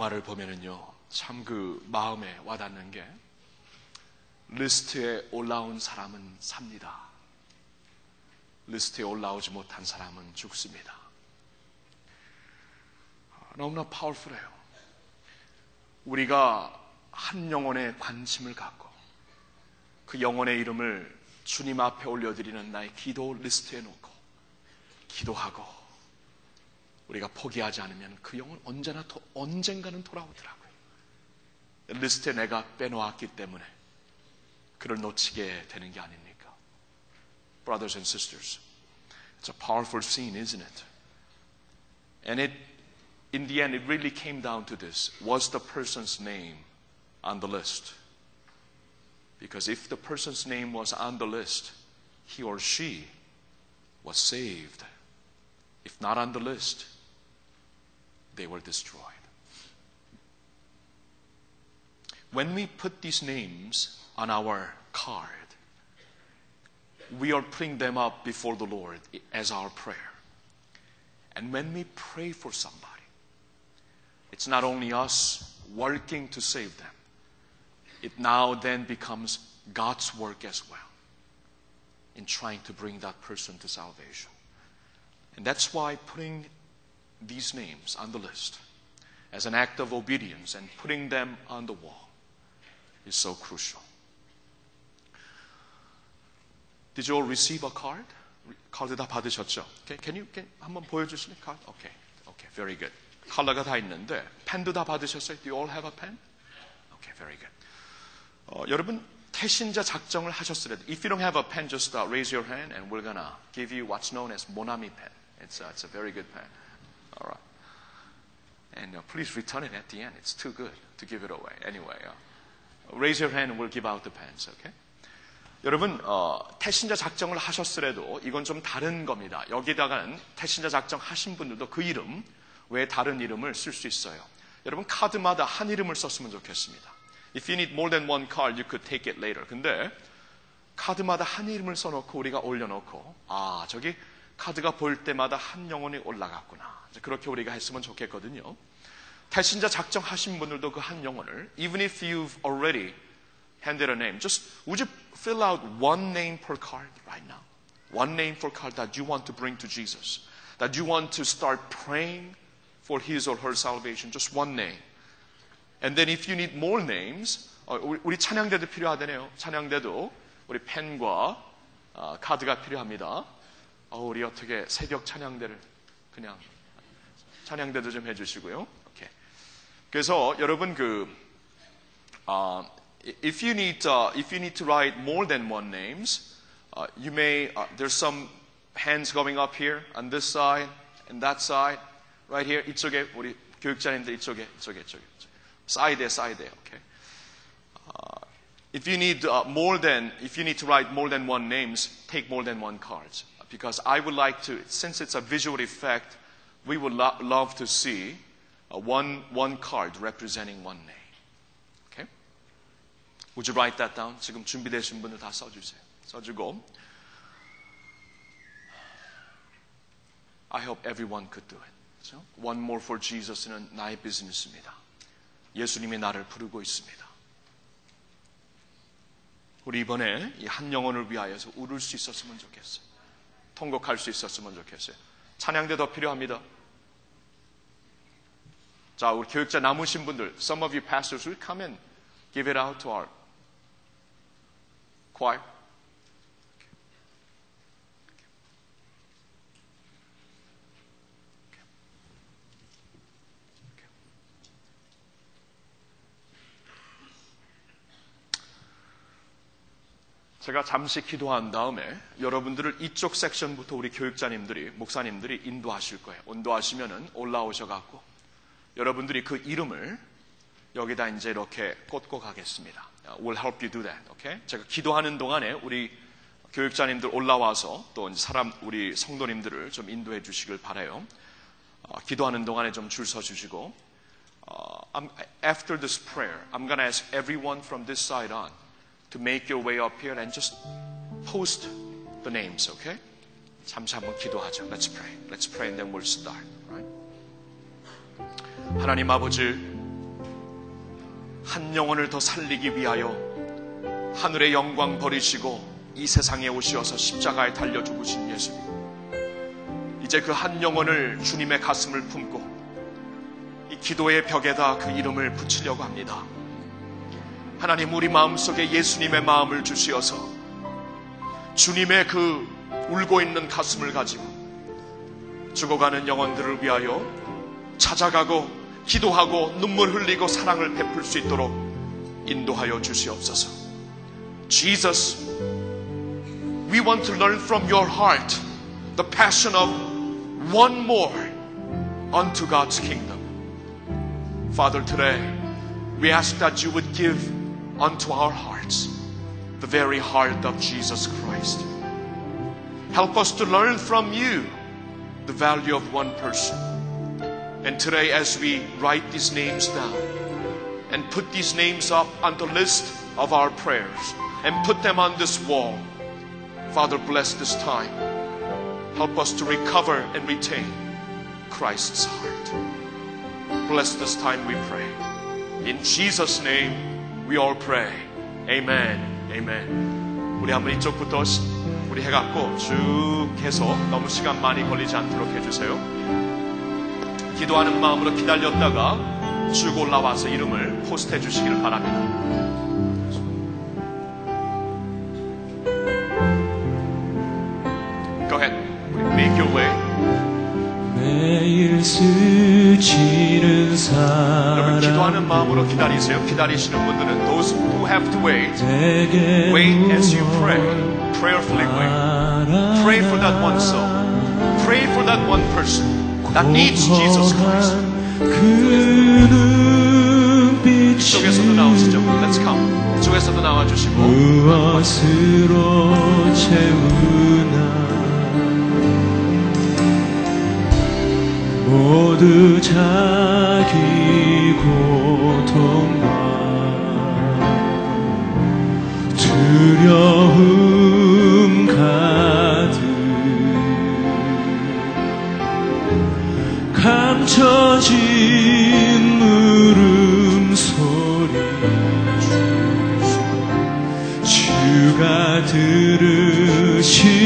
영화를 보면은요, 참 그 마음에 와닿는 게 리스트에 올라온 사람은 삽니다. 리스트에 올라오지 못한 사람은 죽습니다. 너무나 파워풀해요. 우리가 한 영혼에 관심을 갖고 그 영혼의 이름을 주님 앞에 올려드리는 나의 기도 리스트에 놓고 기도하고 우리가 포기하지 않으면 그 영혼 언제나 도- 언젠가는 돌아오더라고요. 리스트에 내가 빼놓았기 때문에 그를 놓치게 되는 게 아닙니까? Brothers and sisters, it's a powerful scene, isn't it? And it, in the end, it really came down to this. Was the person's name on the list? Because if the person's name was on the list, he or she was saved. If not on the list, they were destroyed. When we put these names on our card, we are putting them up before the Lord as our prayer. And when we pray for somebody, it's not only us working to save them, it now then becomes God's work as well in trying to bring that person to salvation. And that's why putting these names on the list as an act of obedience and putting them on the wall is so crucial. Did you all receive a card? 카드 다 받으셨죠? Okay, Can you can, 한번 보여주실래? 카드? Okay, okay, very good. 컬러가 다 있는데 펜도 다 받으셨어요? Do you all have a pen? Okay, very good. 어, 여러분 태신자 작정을 하셨으래도 if you don't have a pen, just uh, raise your hand and we're gonna give you what's known as Monami pen. It's a, it's a very good pen. All right. And uh, please return it at the end. It's too good to give it away. Anyway, uh, raise your hand and we'll give out the pens. Okay? 여러분 어, 태신자 작정을 하셨으래도 이건 좀 다른 겁니다. 여기다가는 태신자 작정 하신 분들도 그 이름 외에 다른 이름을 쓸 수 있어요. 여러분 카드마다 한 이름을 썼으면 좋겠습니다. If you need more than one card, you could take it later. 근데 카드마다 한 이름을 써놓고 우리가 올려놓고 아 저기 카드가 보일 때마다 한 영혼이 올라갔구나. 그렇게 우리가 했으면 좋겠거든요. 태신자 작정하신 분들도 그 한 영혼을 even if you've already handed a name, just would you fill out one name per card right now? One name per card that you want to bring to Jesus, that you want to start praying for his or her salvation. Just one name. And then if you need more names, 어, 우리, 찬양대도 필요하다네요. 찬양대도 우리 펜과 어, 카드가 필요합니다. 어, 우리 어떻게 새벽 찬양대를 그냥 찬양대도 좀 해주시고요. 오케이. 그래서 여러분 그 어, if you need uh, if you need to write more than one names, uh, you may uh, there's some hands going up here on this side and that side, right here 이쪽에 우리 교육자님들 이쪽에 이쪽에 이쪽에 사이드에 사이드에. Uh, if you need uh, more than if you need to write more than one names, take more than one cards because I would like to since it's a visual effect, we would lo- love to see uh, one one card representing one name. Okay? Would you write that down? 지금 준비되신 분들 다 써주세요. 써주고. I hope everyone could do it. 그렇죠? One more for Jesus는 나의 비즈니스입니다. 예수님이 나를 부르고 있습니다. 우리 이번에 이 한 영혼을 위하여서 울을 수 있었으면 좋겠어요. 통곡할 수 있었으면 좋겠어요. 찬양대 더 필요합니다. 자, 우리 교육자 남으신 분들, some of you pastors will come and give it out to our choir. 제가 잠시 기도한 다음에 여러분들을 이쪽 섹션부터 우리 교육자님들이, 목사님들이 인도하실 거예요. 인도하시면은 올라오셔 갖고 여러분들이 그 이름을 여기다 이제 이렇게 꽂고 가겠습니다. We'll help you do that. Okay? 제가 기도하는 동안에 우리 교육자님들 올라와서 또 사람 우리 성도님들을 좀 인도해 주시길 바래요. 어, 기도하는 동안에 좀 줄 서 주시고 어, I'm- after this prayer, I'm to ask everyone from this side on to make your way up here and just post the names, okay? 잠시 한번 기도하죠. Let's pray. Let's pray and then we'll start. Right? 하나님 아버지, 한 영혼을 더 살리기 위하여 하늘의 영광 버리시고 이 세상에 오시어서 십자가에 달려 죽으신 예수님. 이제 그 한 영혼을 주님의 가슴을 품고 이 기도의 벽에다 그 이름을 붙이려고 합니다. 하나님 우리 마음속에 예수님의 마음을 주시어서 주님의 그 울고 있는 가슴을 가지고 죽어가는 영혼들을 위하여 찾아가고 기도하고 눈물 흘리고 사랑을 베풀 수 있도록 인도하여 주시옵소서. Jesus, we want to learn from your heart the passion of one more unto God's kingdom. Father, today we ask that you would give unto our hearts the very heart of Jesus Christ. Help us to learn from you the value of one person. And today, as we write these names down and put these names up on the list of our prayers and put them on this wall, Father, bless this time. Help us to recover and retain Christ's heart. Bless this time, we pray. In Jesus' name, we all pray. Amen. Amen. 우리 한번 이쪽부터 시- 우리 해갖고 쭉 해서 너무 시간 많이 걸리지 않도록 해주세요. 기도하는 마음으로 기다렸다가 쭉 올라와서 이름을 포스트해 주시길 바랍니다. Go ahead. Make your way. 매일 스치는 여러분 사람 기도하는 마음으로 기다리세요. 기다리시는 분들은 those who have to wait, wait as you pray. Prayerfully wait. Pray for that one soul. Pray for that one person that needs Jesus Christ. 그 눈빛이 이쪽에서도 나오시죠. Let's come. 이쪽에서도 나와주시고 무엇으로 채우나 모두 자기 고통과 두려움 가득 감춰진 물음소리 주가 들으시네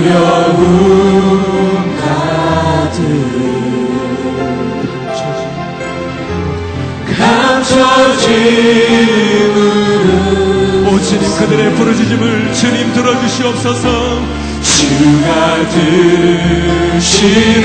두려움 같은 감춰짐을 오 주님 그들의 부르짖음을 주님 들어주시옵소서. 주가 들으시네.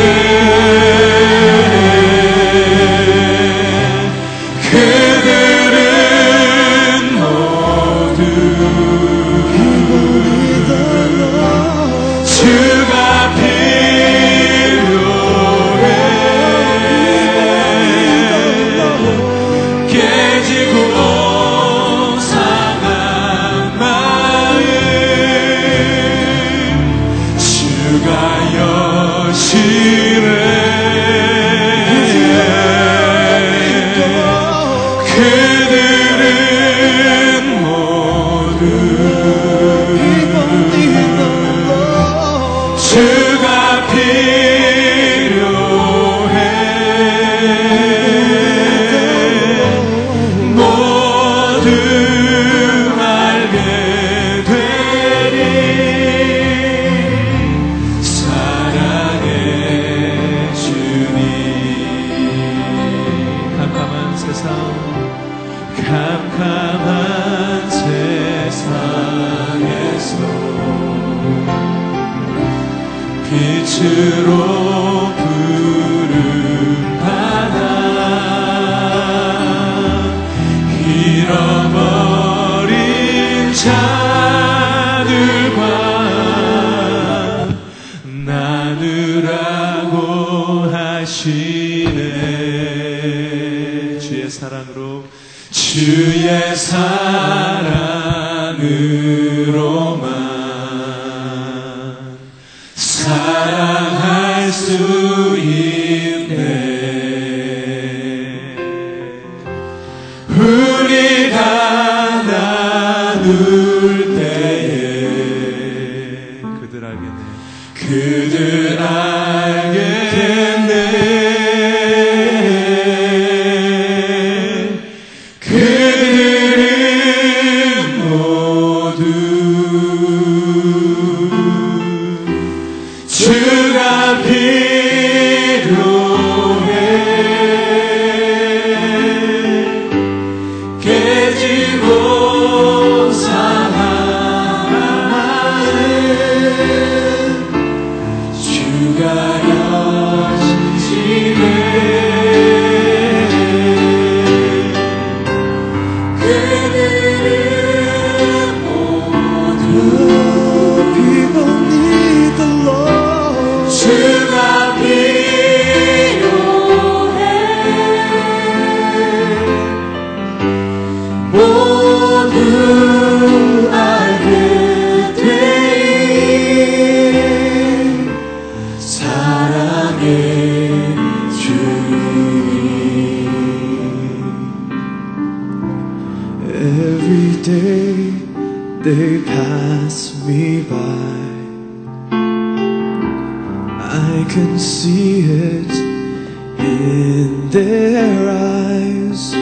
Every day they pass me by. I can see it in their eyes.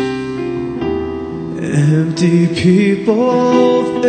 Empty people of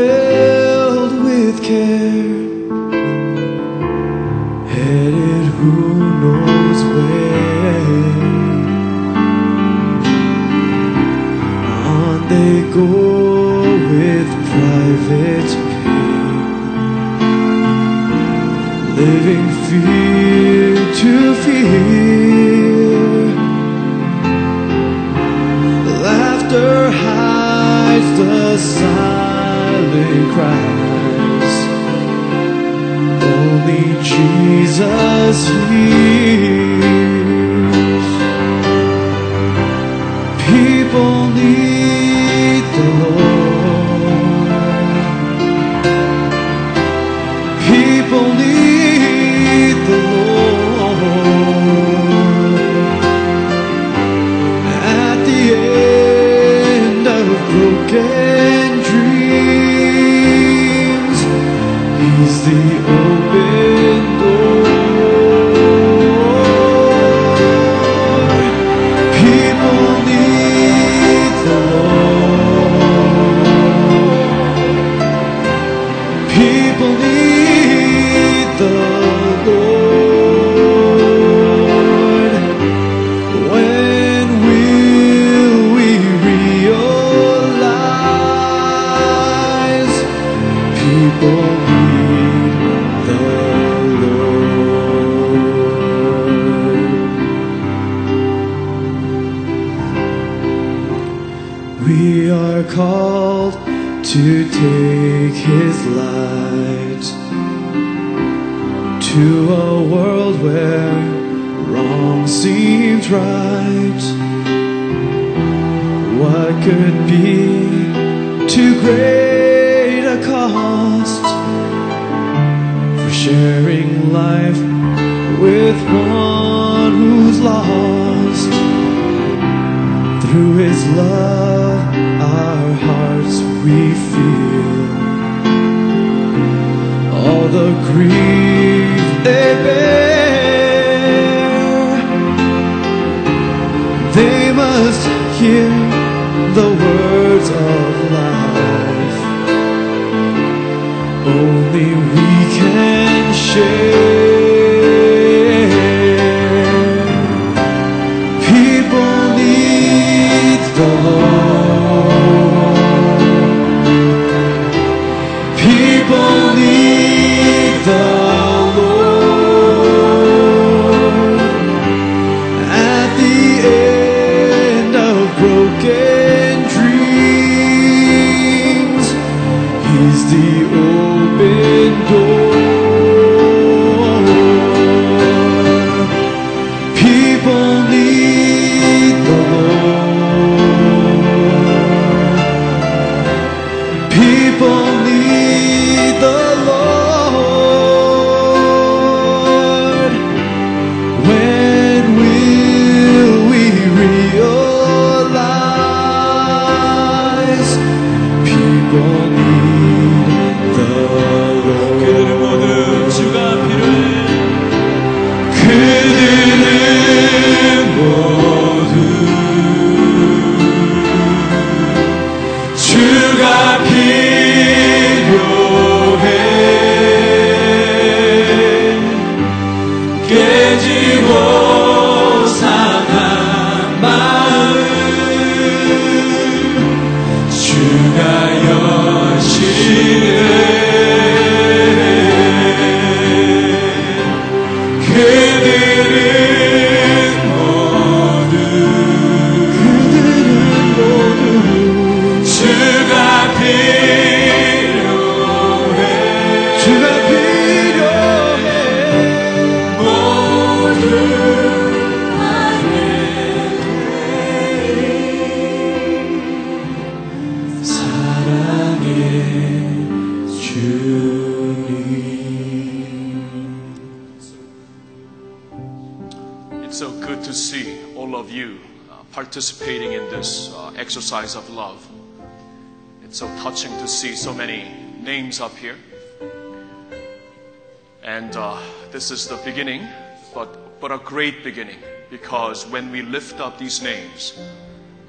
great beginning because when we lift up these names,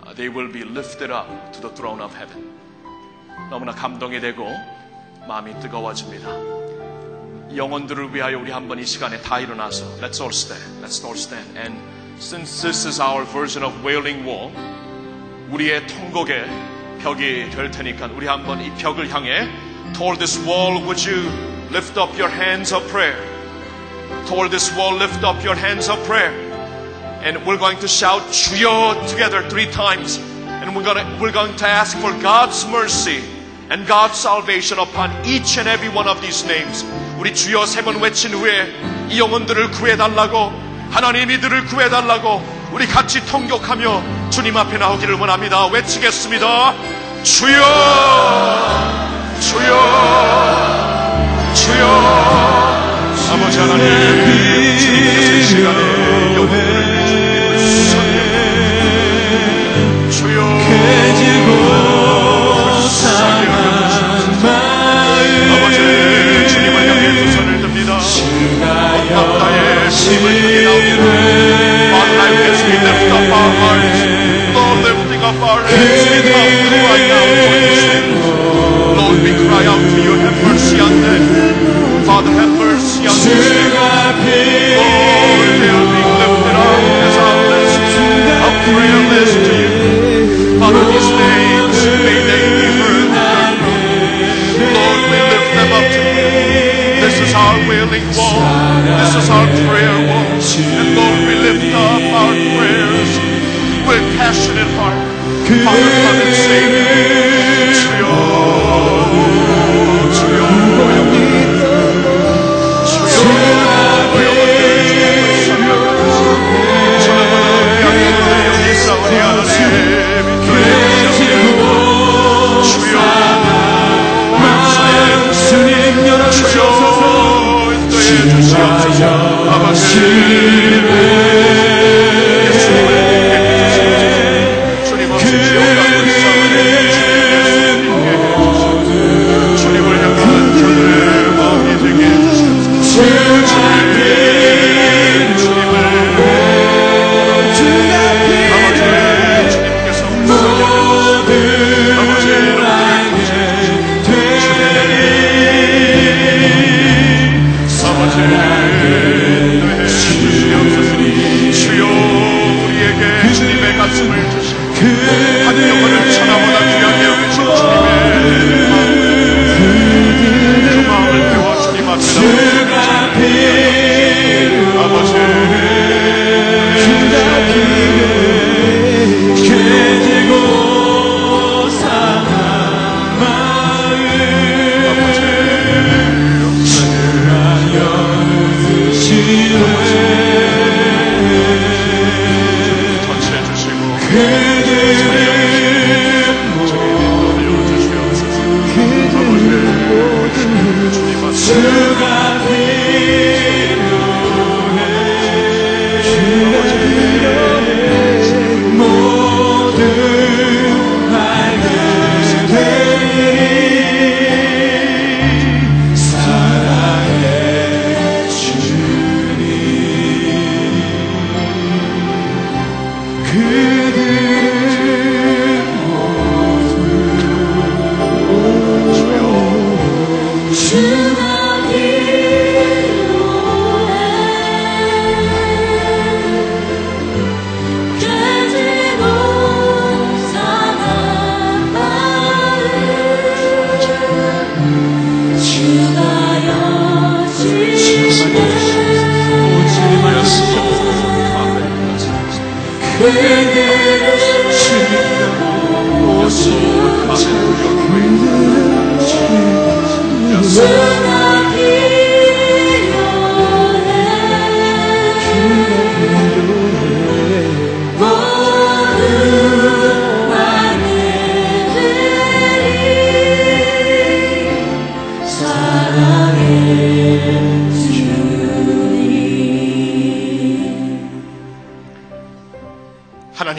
uh, they will be lifted up to the throne of heaven. 너무나 감동이 되고 마음이 뜨거워집니다. 영혼들을 위하여 우리 한번 이 시간에 다 일어나서 Let's all stand. Let's all stand. And since this is our version of Wailing Wall, 우리의 통곡의 벽이 될 테니까 우리 한번 이 벽을 향해 Toward this wall, would you lift up your hands of prayer? toward this wall, lift up your hands of prayer. And we're going to shout 주여 together three times. And we're, gonna, we're going to ask for God's mercy and God's salvation upon each and every one of these names. 우리 주여 세 번 외친 후에 이 영혼들을 구해달라고 하나님 이들을 구해달라고 우리 같이 통곡하며 주님 앞에 나오기를 원합니다. 외치겠습니다. 주여 주여 주여 아버지 하나님 주님 시간에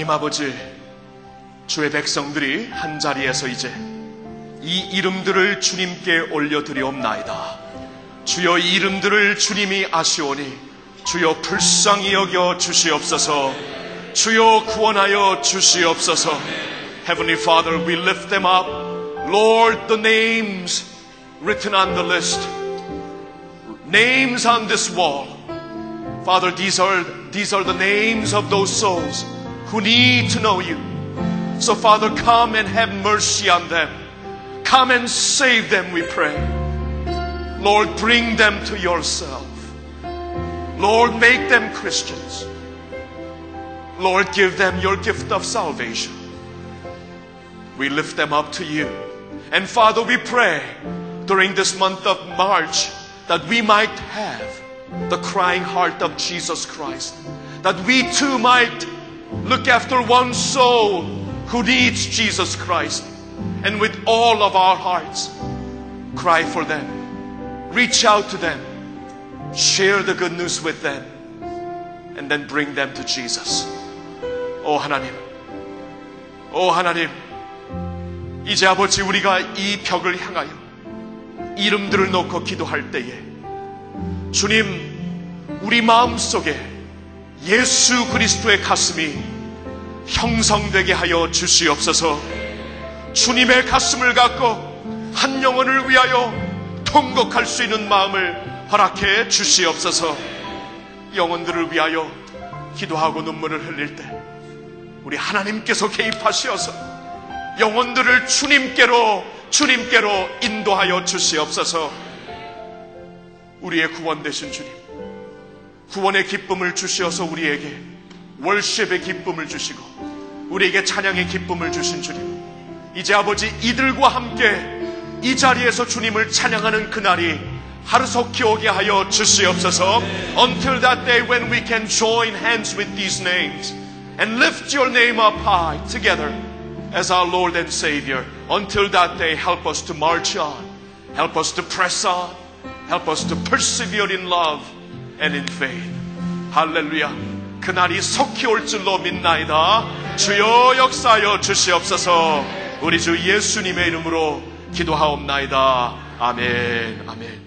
하나님 아버지, 주의 백성들이 한 자리에서 이제 이 이름들을 주님께 올려드리옵나이다. 주여 이 이름들을 주님이 아시오니 주여 불쌍히 여겨 주시옵소서. 주여 구원하여 주시옵소서. Heavenly Father, we lift them up. Lord, the names written on the list. Names on this wall. Father, these are, these are the names of those souls who need to know you. So, Father, come and have mercy on them. Come and save them, we pray. Lord, bring them to yourself. Lord, make them Christians. Lord, give them your gift of salvation. We lift them up to you. And Father, we pray during this month of March that we might have the crying heart of Jesus Christ, that we too might look after one soul who needs Jesus Christ. And with all of our hearts, cry for them. Reach out to them. Share the good news with them. And then bring them to Jesus. 오 하나님. 오 하나님. 이제 아버지 우리가 이 벽을 향하여 이름들을 놓고 기도할 때에 주님 우리 마음 속에 예수 그리스도의 가슴이 형성되게 하여 주시옵소서. 주님의 가슴을 갖고 한 영혼을 위하여 통곡할 수 있는 마음을 허락해 주시옵소서. 영혼들을 위하여 기도하고 눈물을 흘릴 때 우리 하나님께서 개입하시어서 영혼들을 주님께로 주님께로 인도하여 주시옵소서. 우리의 구원 되신 주님 구원의 기쁨을 주시어서 우리에게 월십의 기쁨을 주시고 우리에게 찬양의 기쁨을 주신 주님 이제 아버지 이들과 함께 이 자리에서 주님을 찬양하는 그날이 하루속히 오게 하여 주시옵소서 Until that day when we can join hands with these names and lift your name up high together as our Lord and Savior. Until that day, help us to march on, help us to press on, help us to persevere in love and in faith. 할렐루야. 그날이 속히 올 줄로 믿나이다. 주여 역사하여 주시옵소서. 우리 주 예수님의 이름으로 기도하옵나이다. 아멘. 아멘.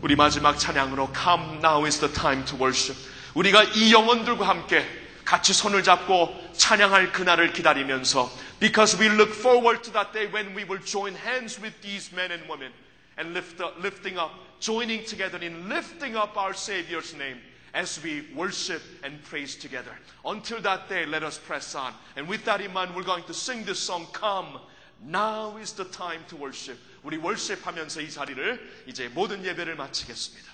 우리 마지막 찬양으로 Come now is the time to worship. 우리가 이 영혼들과 함께 같이 손을 잡고 찬양할 그날을 기다리면서 because we look forward to that day when we will join hands with these men and women and lift up, lifting up, joining together in lifting up our Savior's name as we worship and praise together. Until that day, let us press on. And with that in mind, we're going to sing this song, Come, now is the time to worship. 우리 월십 하면서 이 자리를 이제 모든 예배를 마치겠습니다.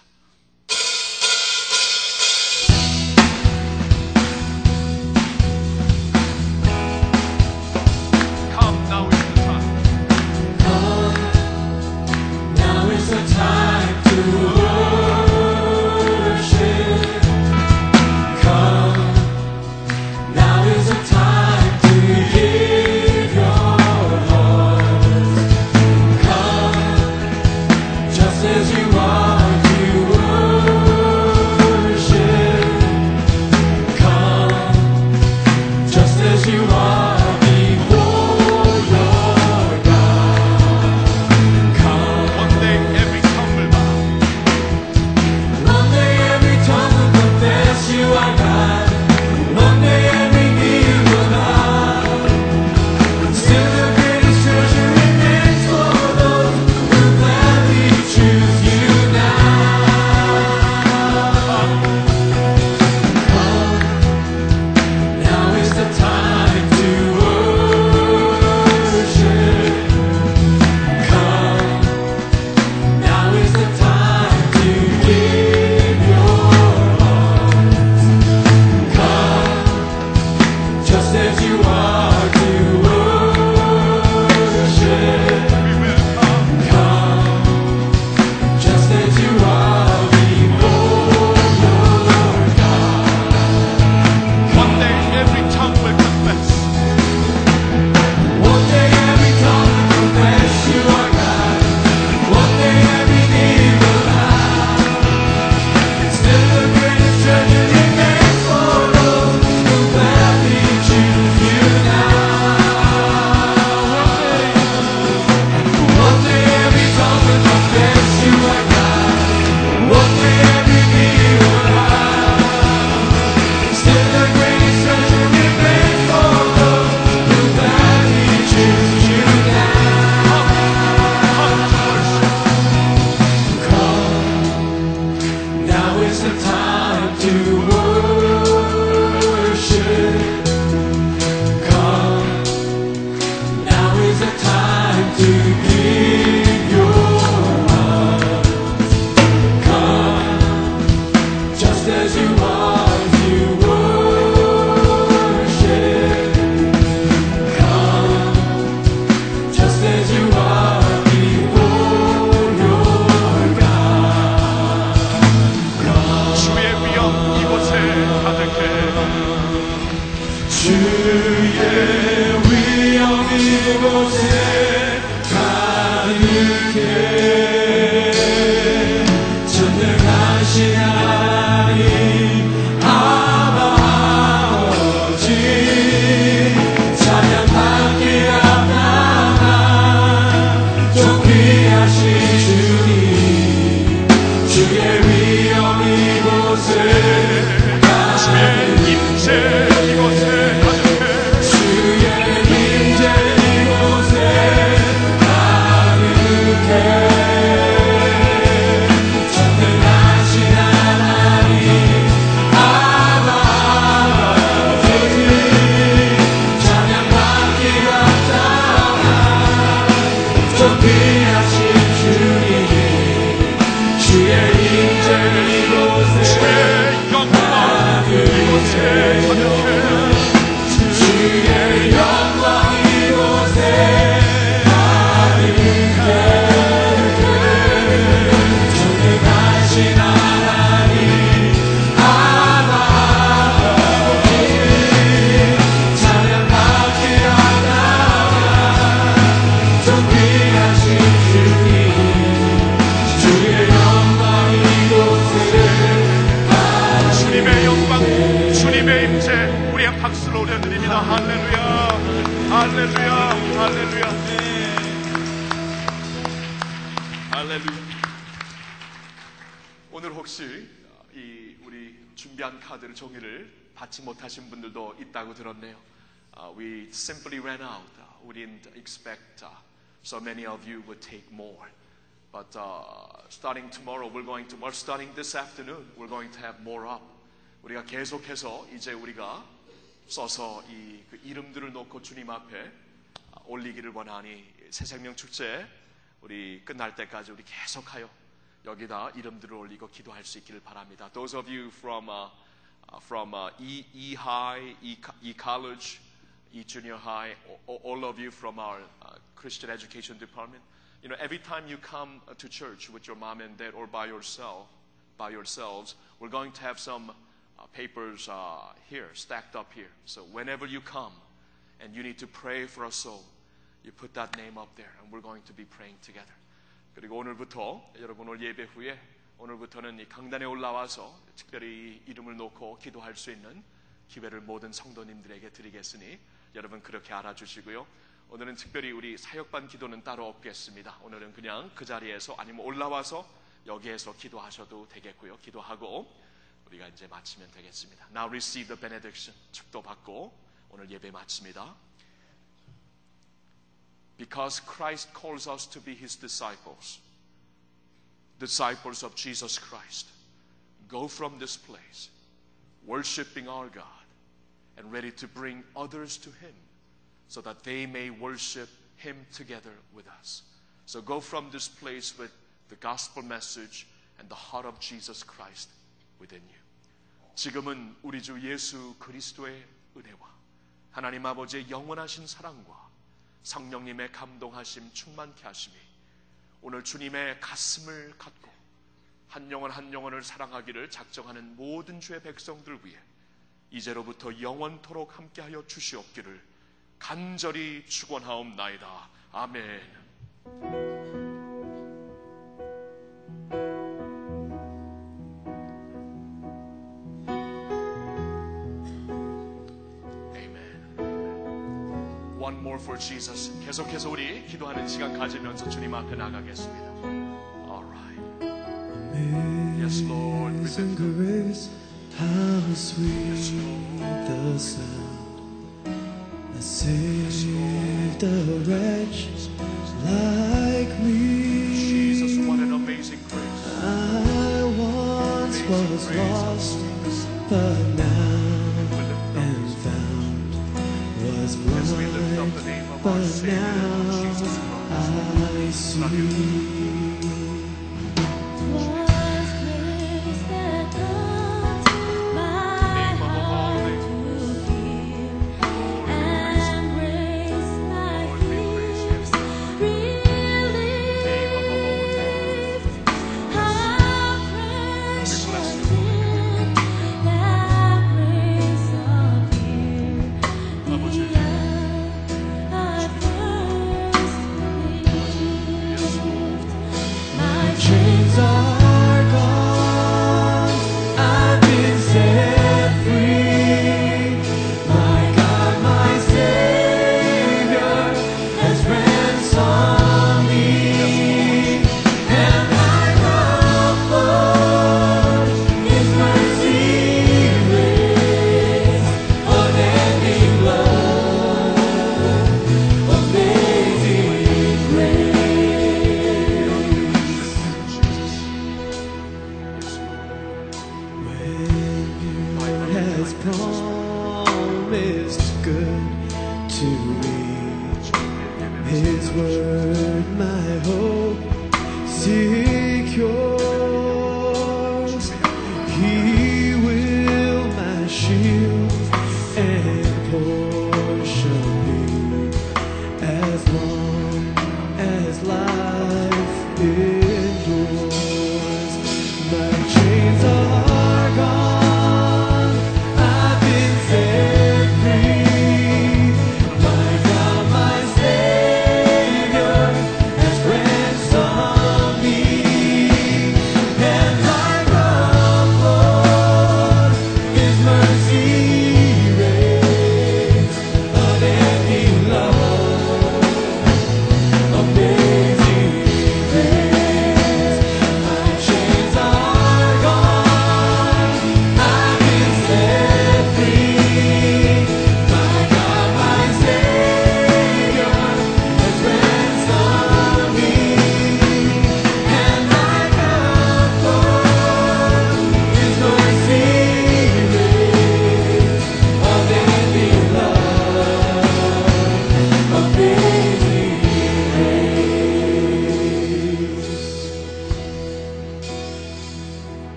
But uh, starting tomorrow, we're going to, or starting this afternoon, we're going to have more up. 우리가 계속해서 이제 우리가 써서 이 그 이름들을 놓고 주님 앞에 올리기를 원하니 새 생명 축제 우리 끝날 때까지 우리 계속하여 여기다 이름들을 올리고 기도할 수 있기를 바랍니다. Those of you from uh, uh, from uh, E, e High, E, e College, E Junior High, all of you from our uh, Christian Education Department, you know, every time you come uh, to church with your mom and dad or by yourself, by yourselves, we're going to have some uh, papers uh, here, stacked up here. So whenever you come and you need to pray for a soul, you put that name up there, and we're going to be praying together. 그리고 오늘부터 여러분 오늘 예배 후에 오늘부터는 이 강단에 올라와서 특별히 이 이름을 놓고 기도할 수 있는 기회를 모든 성도님들에게 드리겠으니 여러분 그렇게 알아주시고요. 오늘은 특별히 우리 사역반 기도는 따로 없겠습니다. 오늘은 그냥 그 자리에서 아니면 올라와서 여기에서 기도하셔도 되겠고요. 기도하고 우리가 이제 마치면 되겠습니다. Now receive the benediction. 축도 받고 오늘 예배 마칩니다. Because Christ calls us to be his disciples, disciples of Jesus Christ, go from this place worshiping our God and ready to bring others to him So that they may worship him together with us. So go from this place with the gospel message and the heart of Jesus Christ within you. 지금은 우리 주 예수 그리스도의 은혜와 하나님 아버지의 영원하신 사랑과 성령님의 감동하심 충만케 하심이 오늘 주님의 가슴을 갖고 한 영혼 한 영혼을 사랑하기를 작정하는 모든 주의 백성들 위해 이제로부터 영원토록 함께하여 주시옵기를 간절히 축원하옵나이다. 아멘. Amen. One more for Jesus. 계속해서 우리 기도하는 시간 가지면서 주님 앞에 나가겠습니다. All right. Yes, Lord. Up grace, how sweet the sound saved a wretch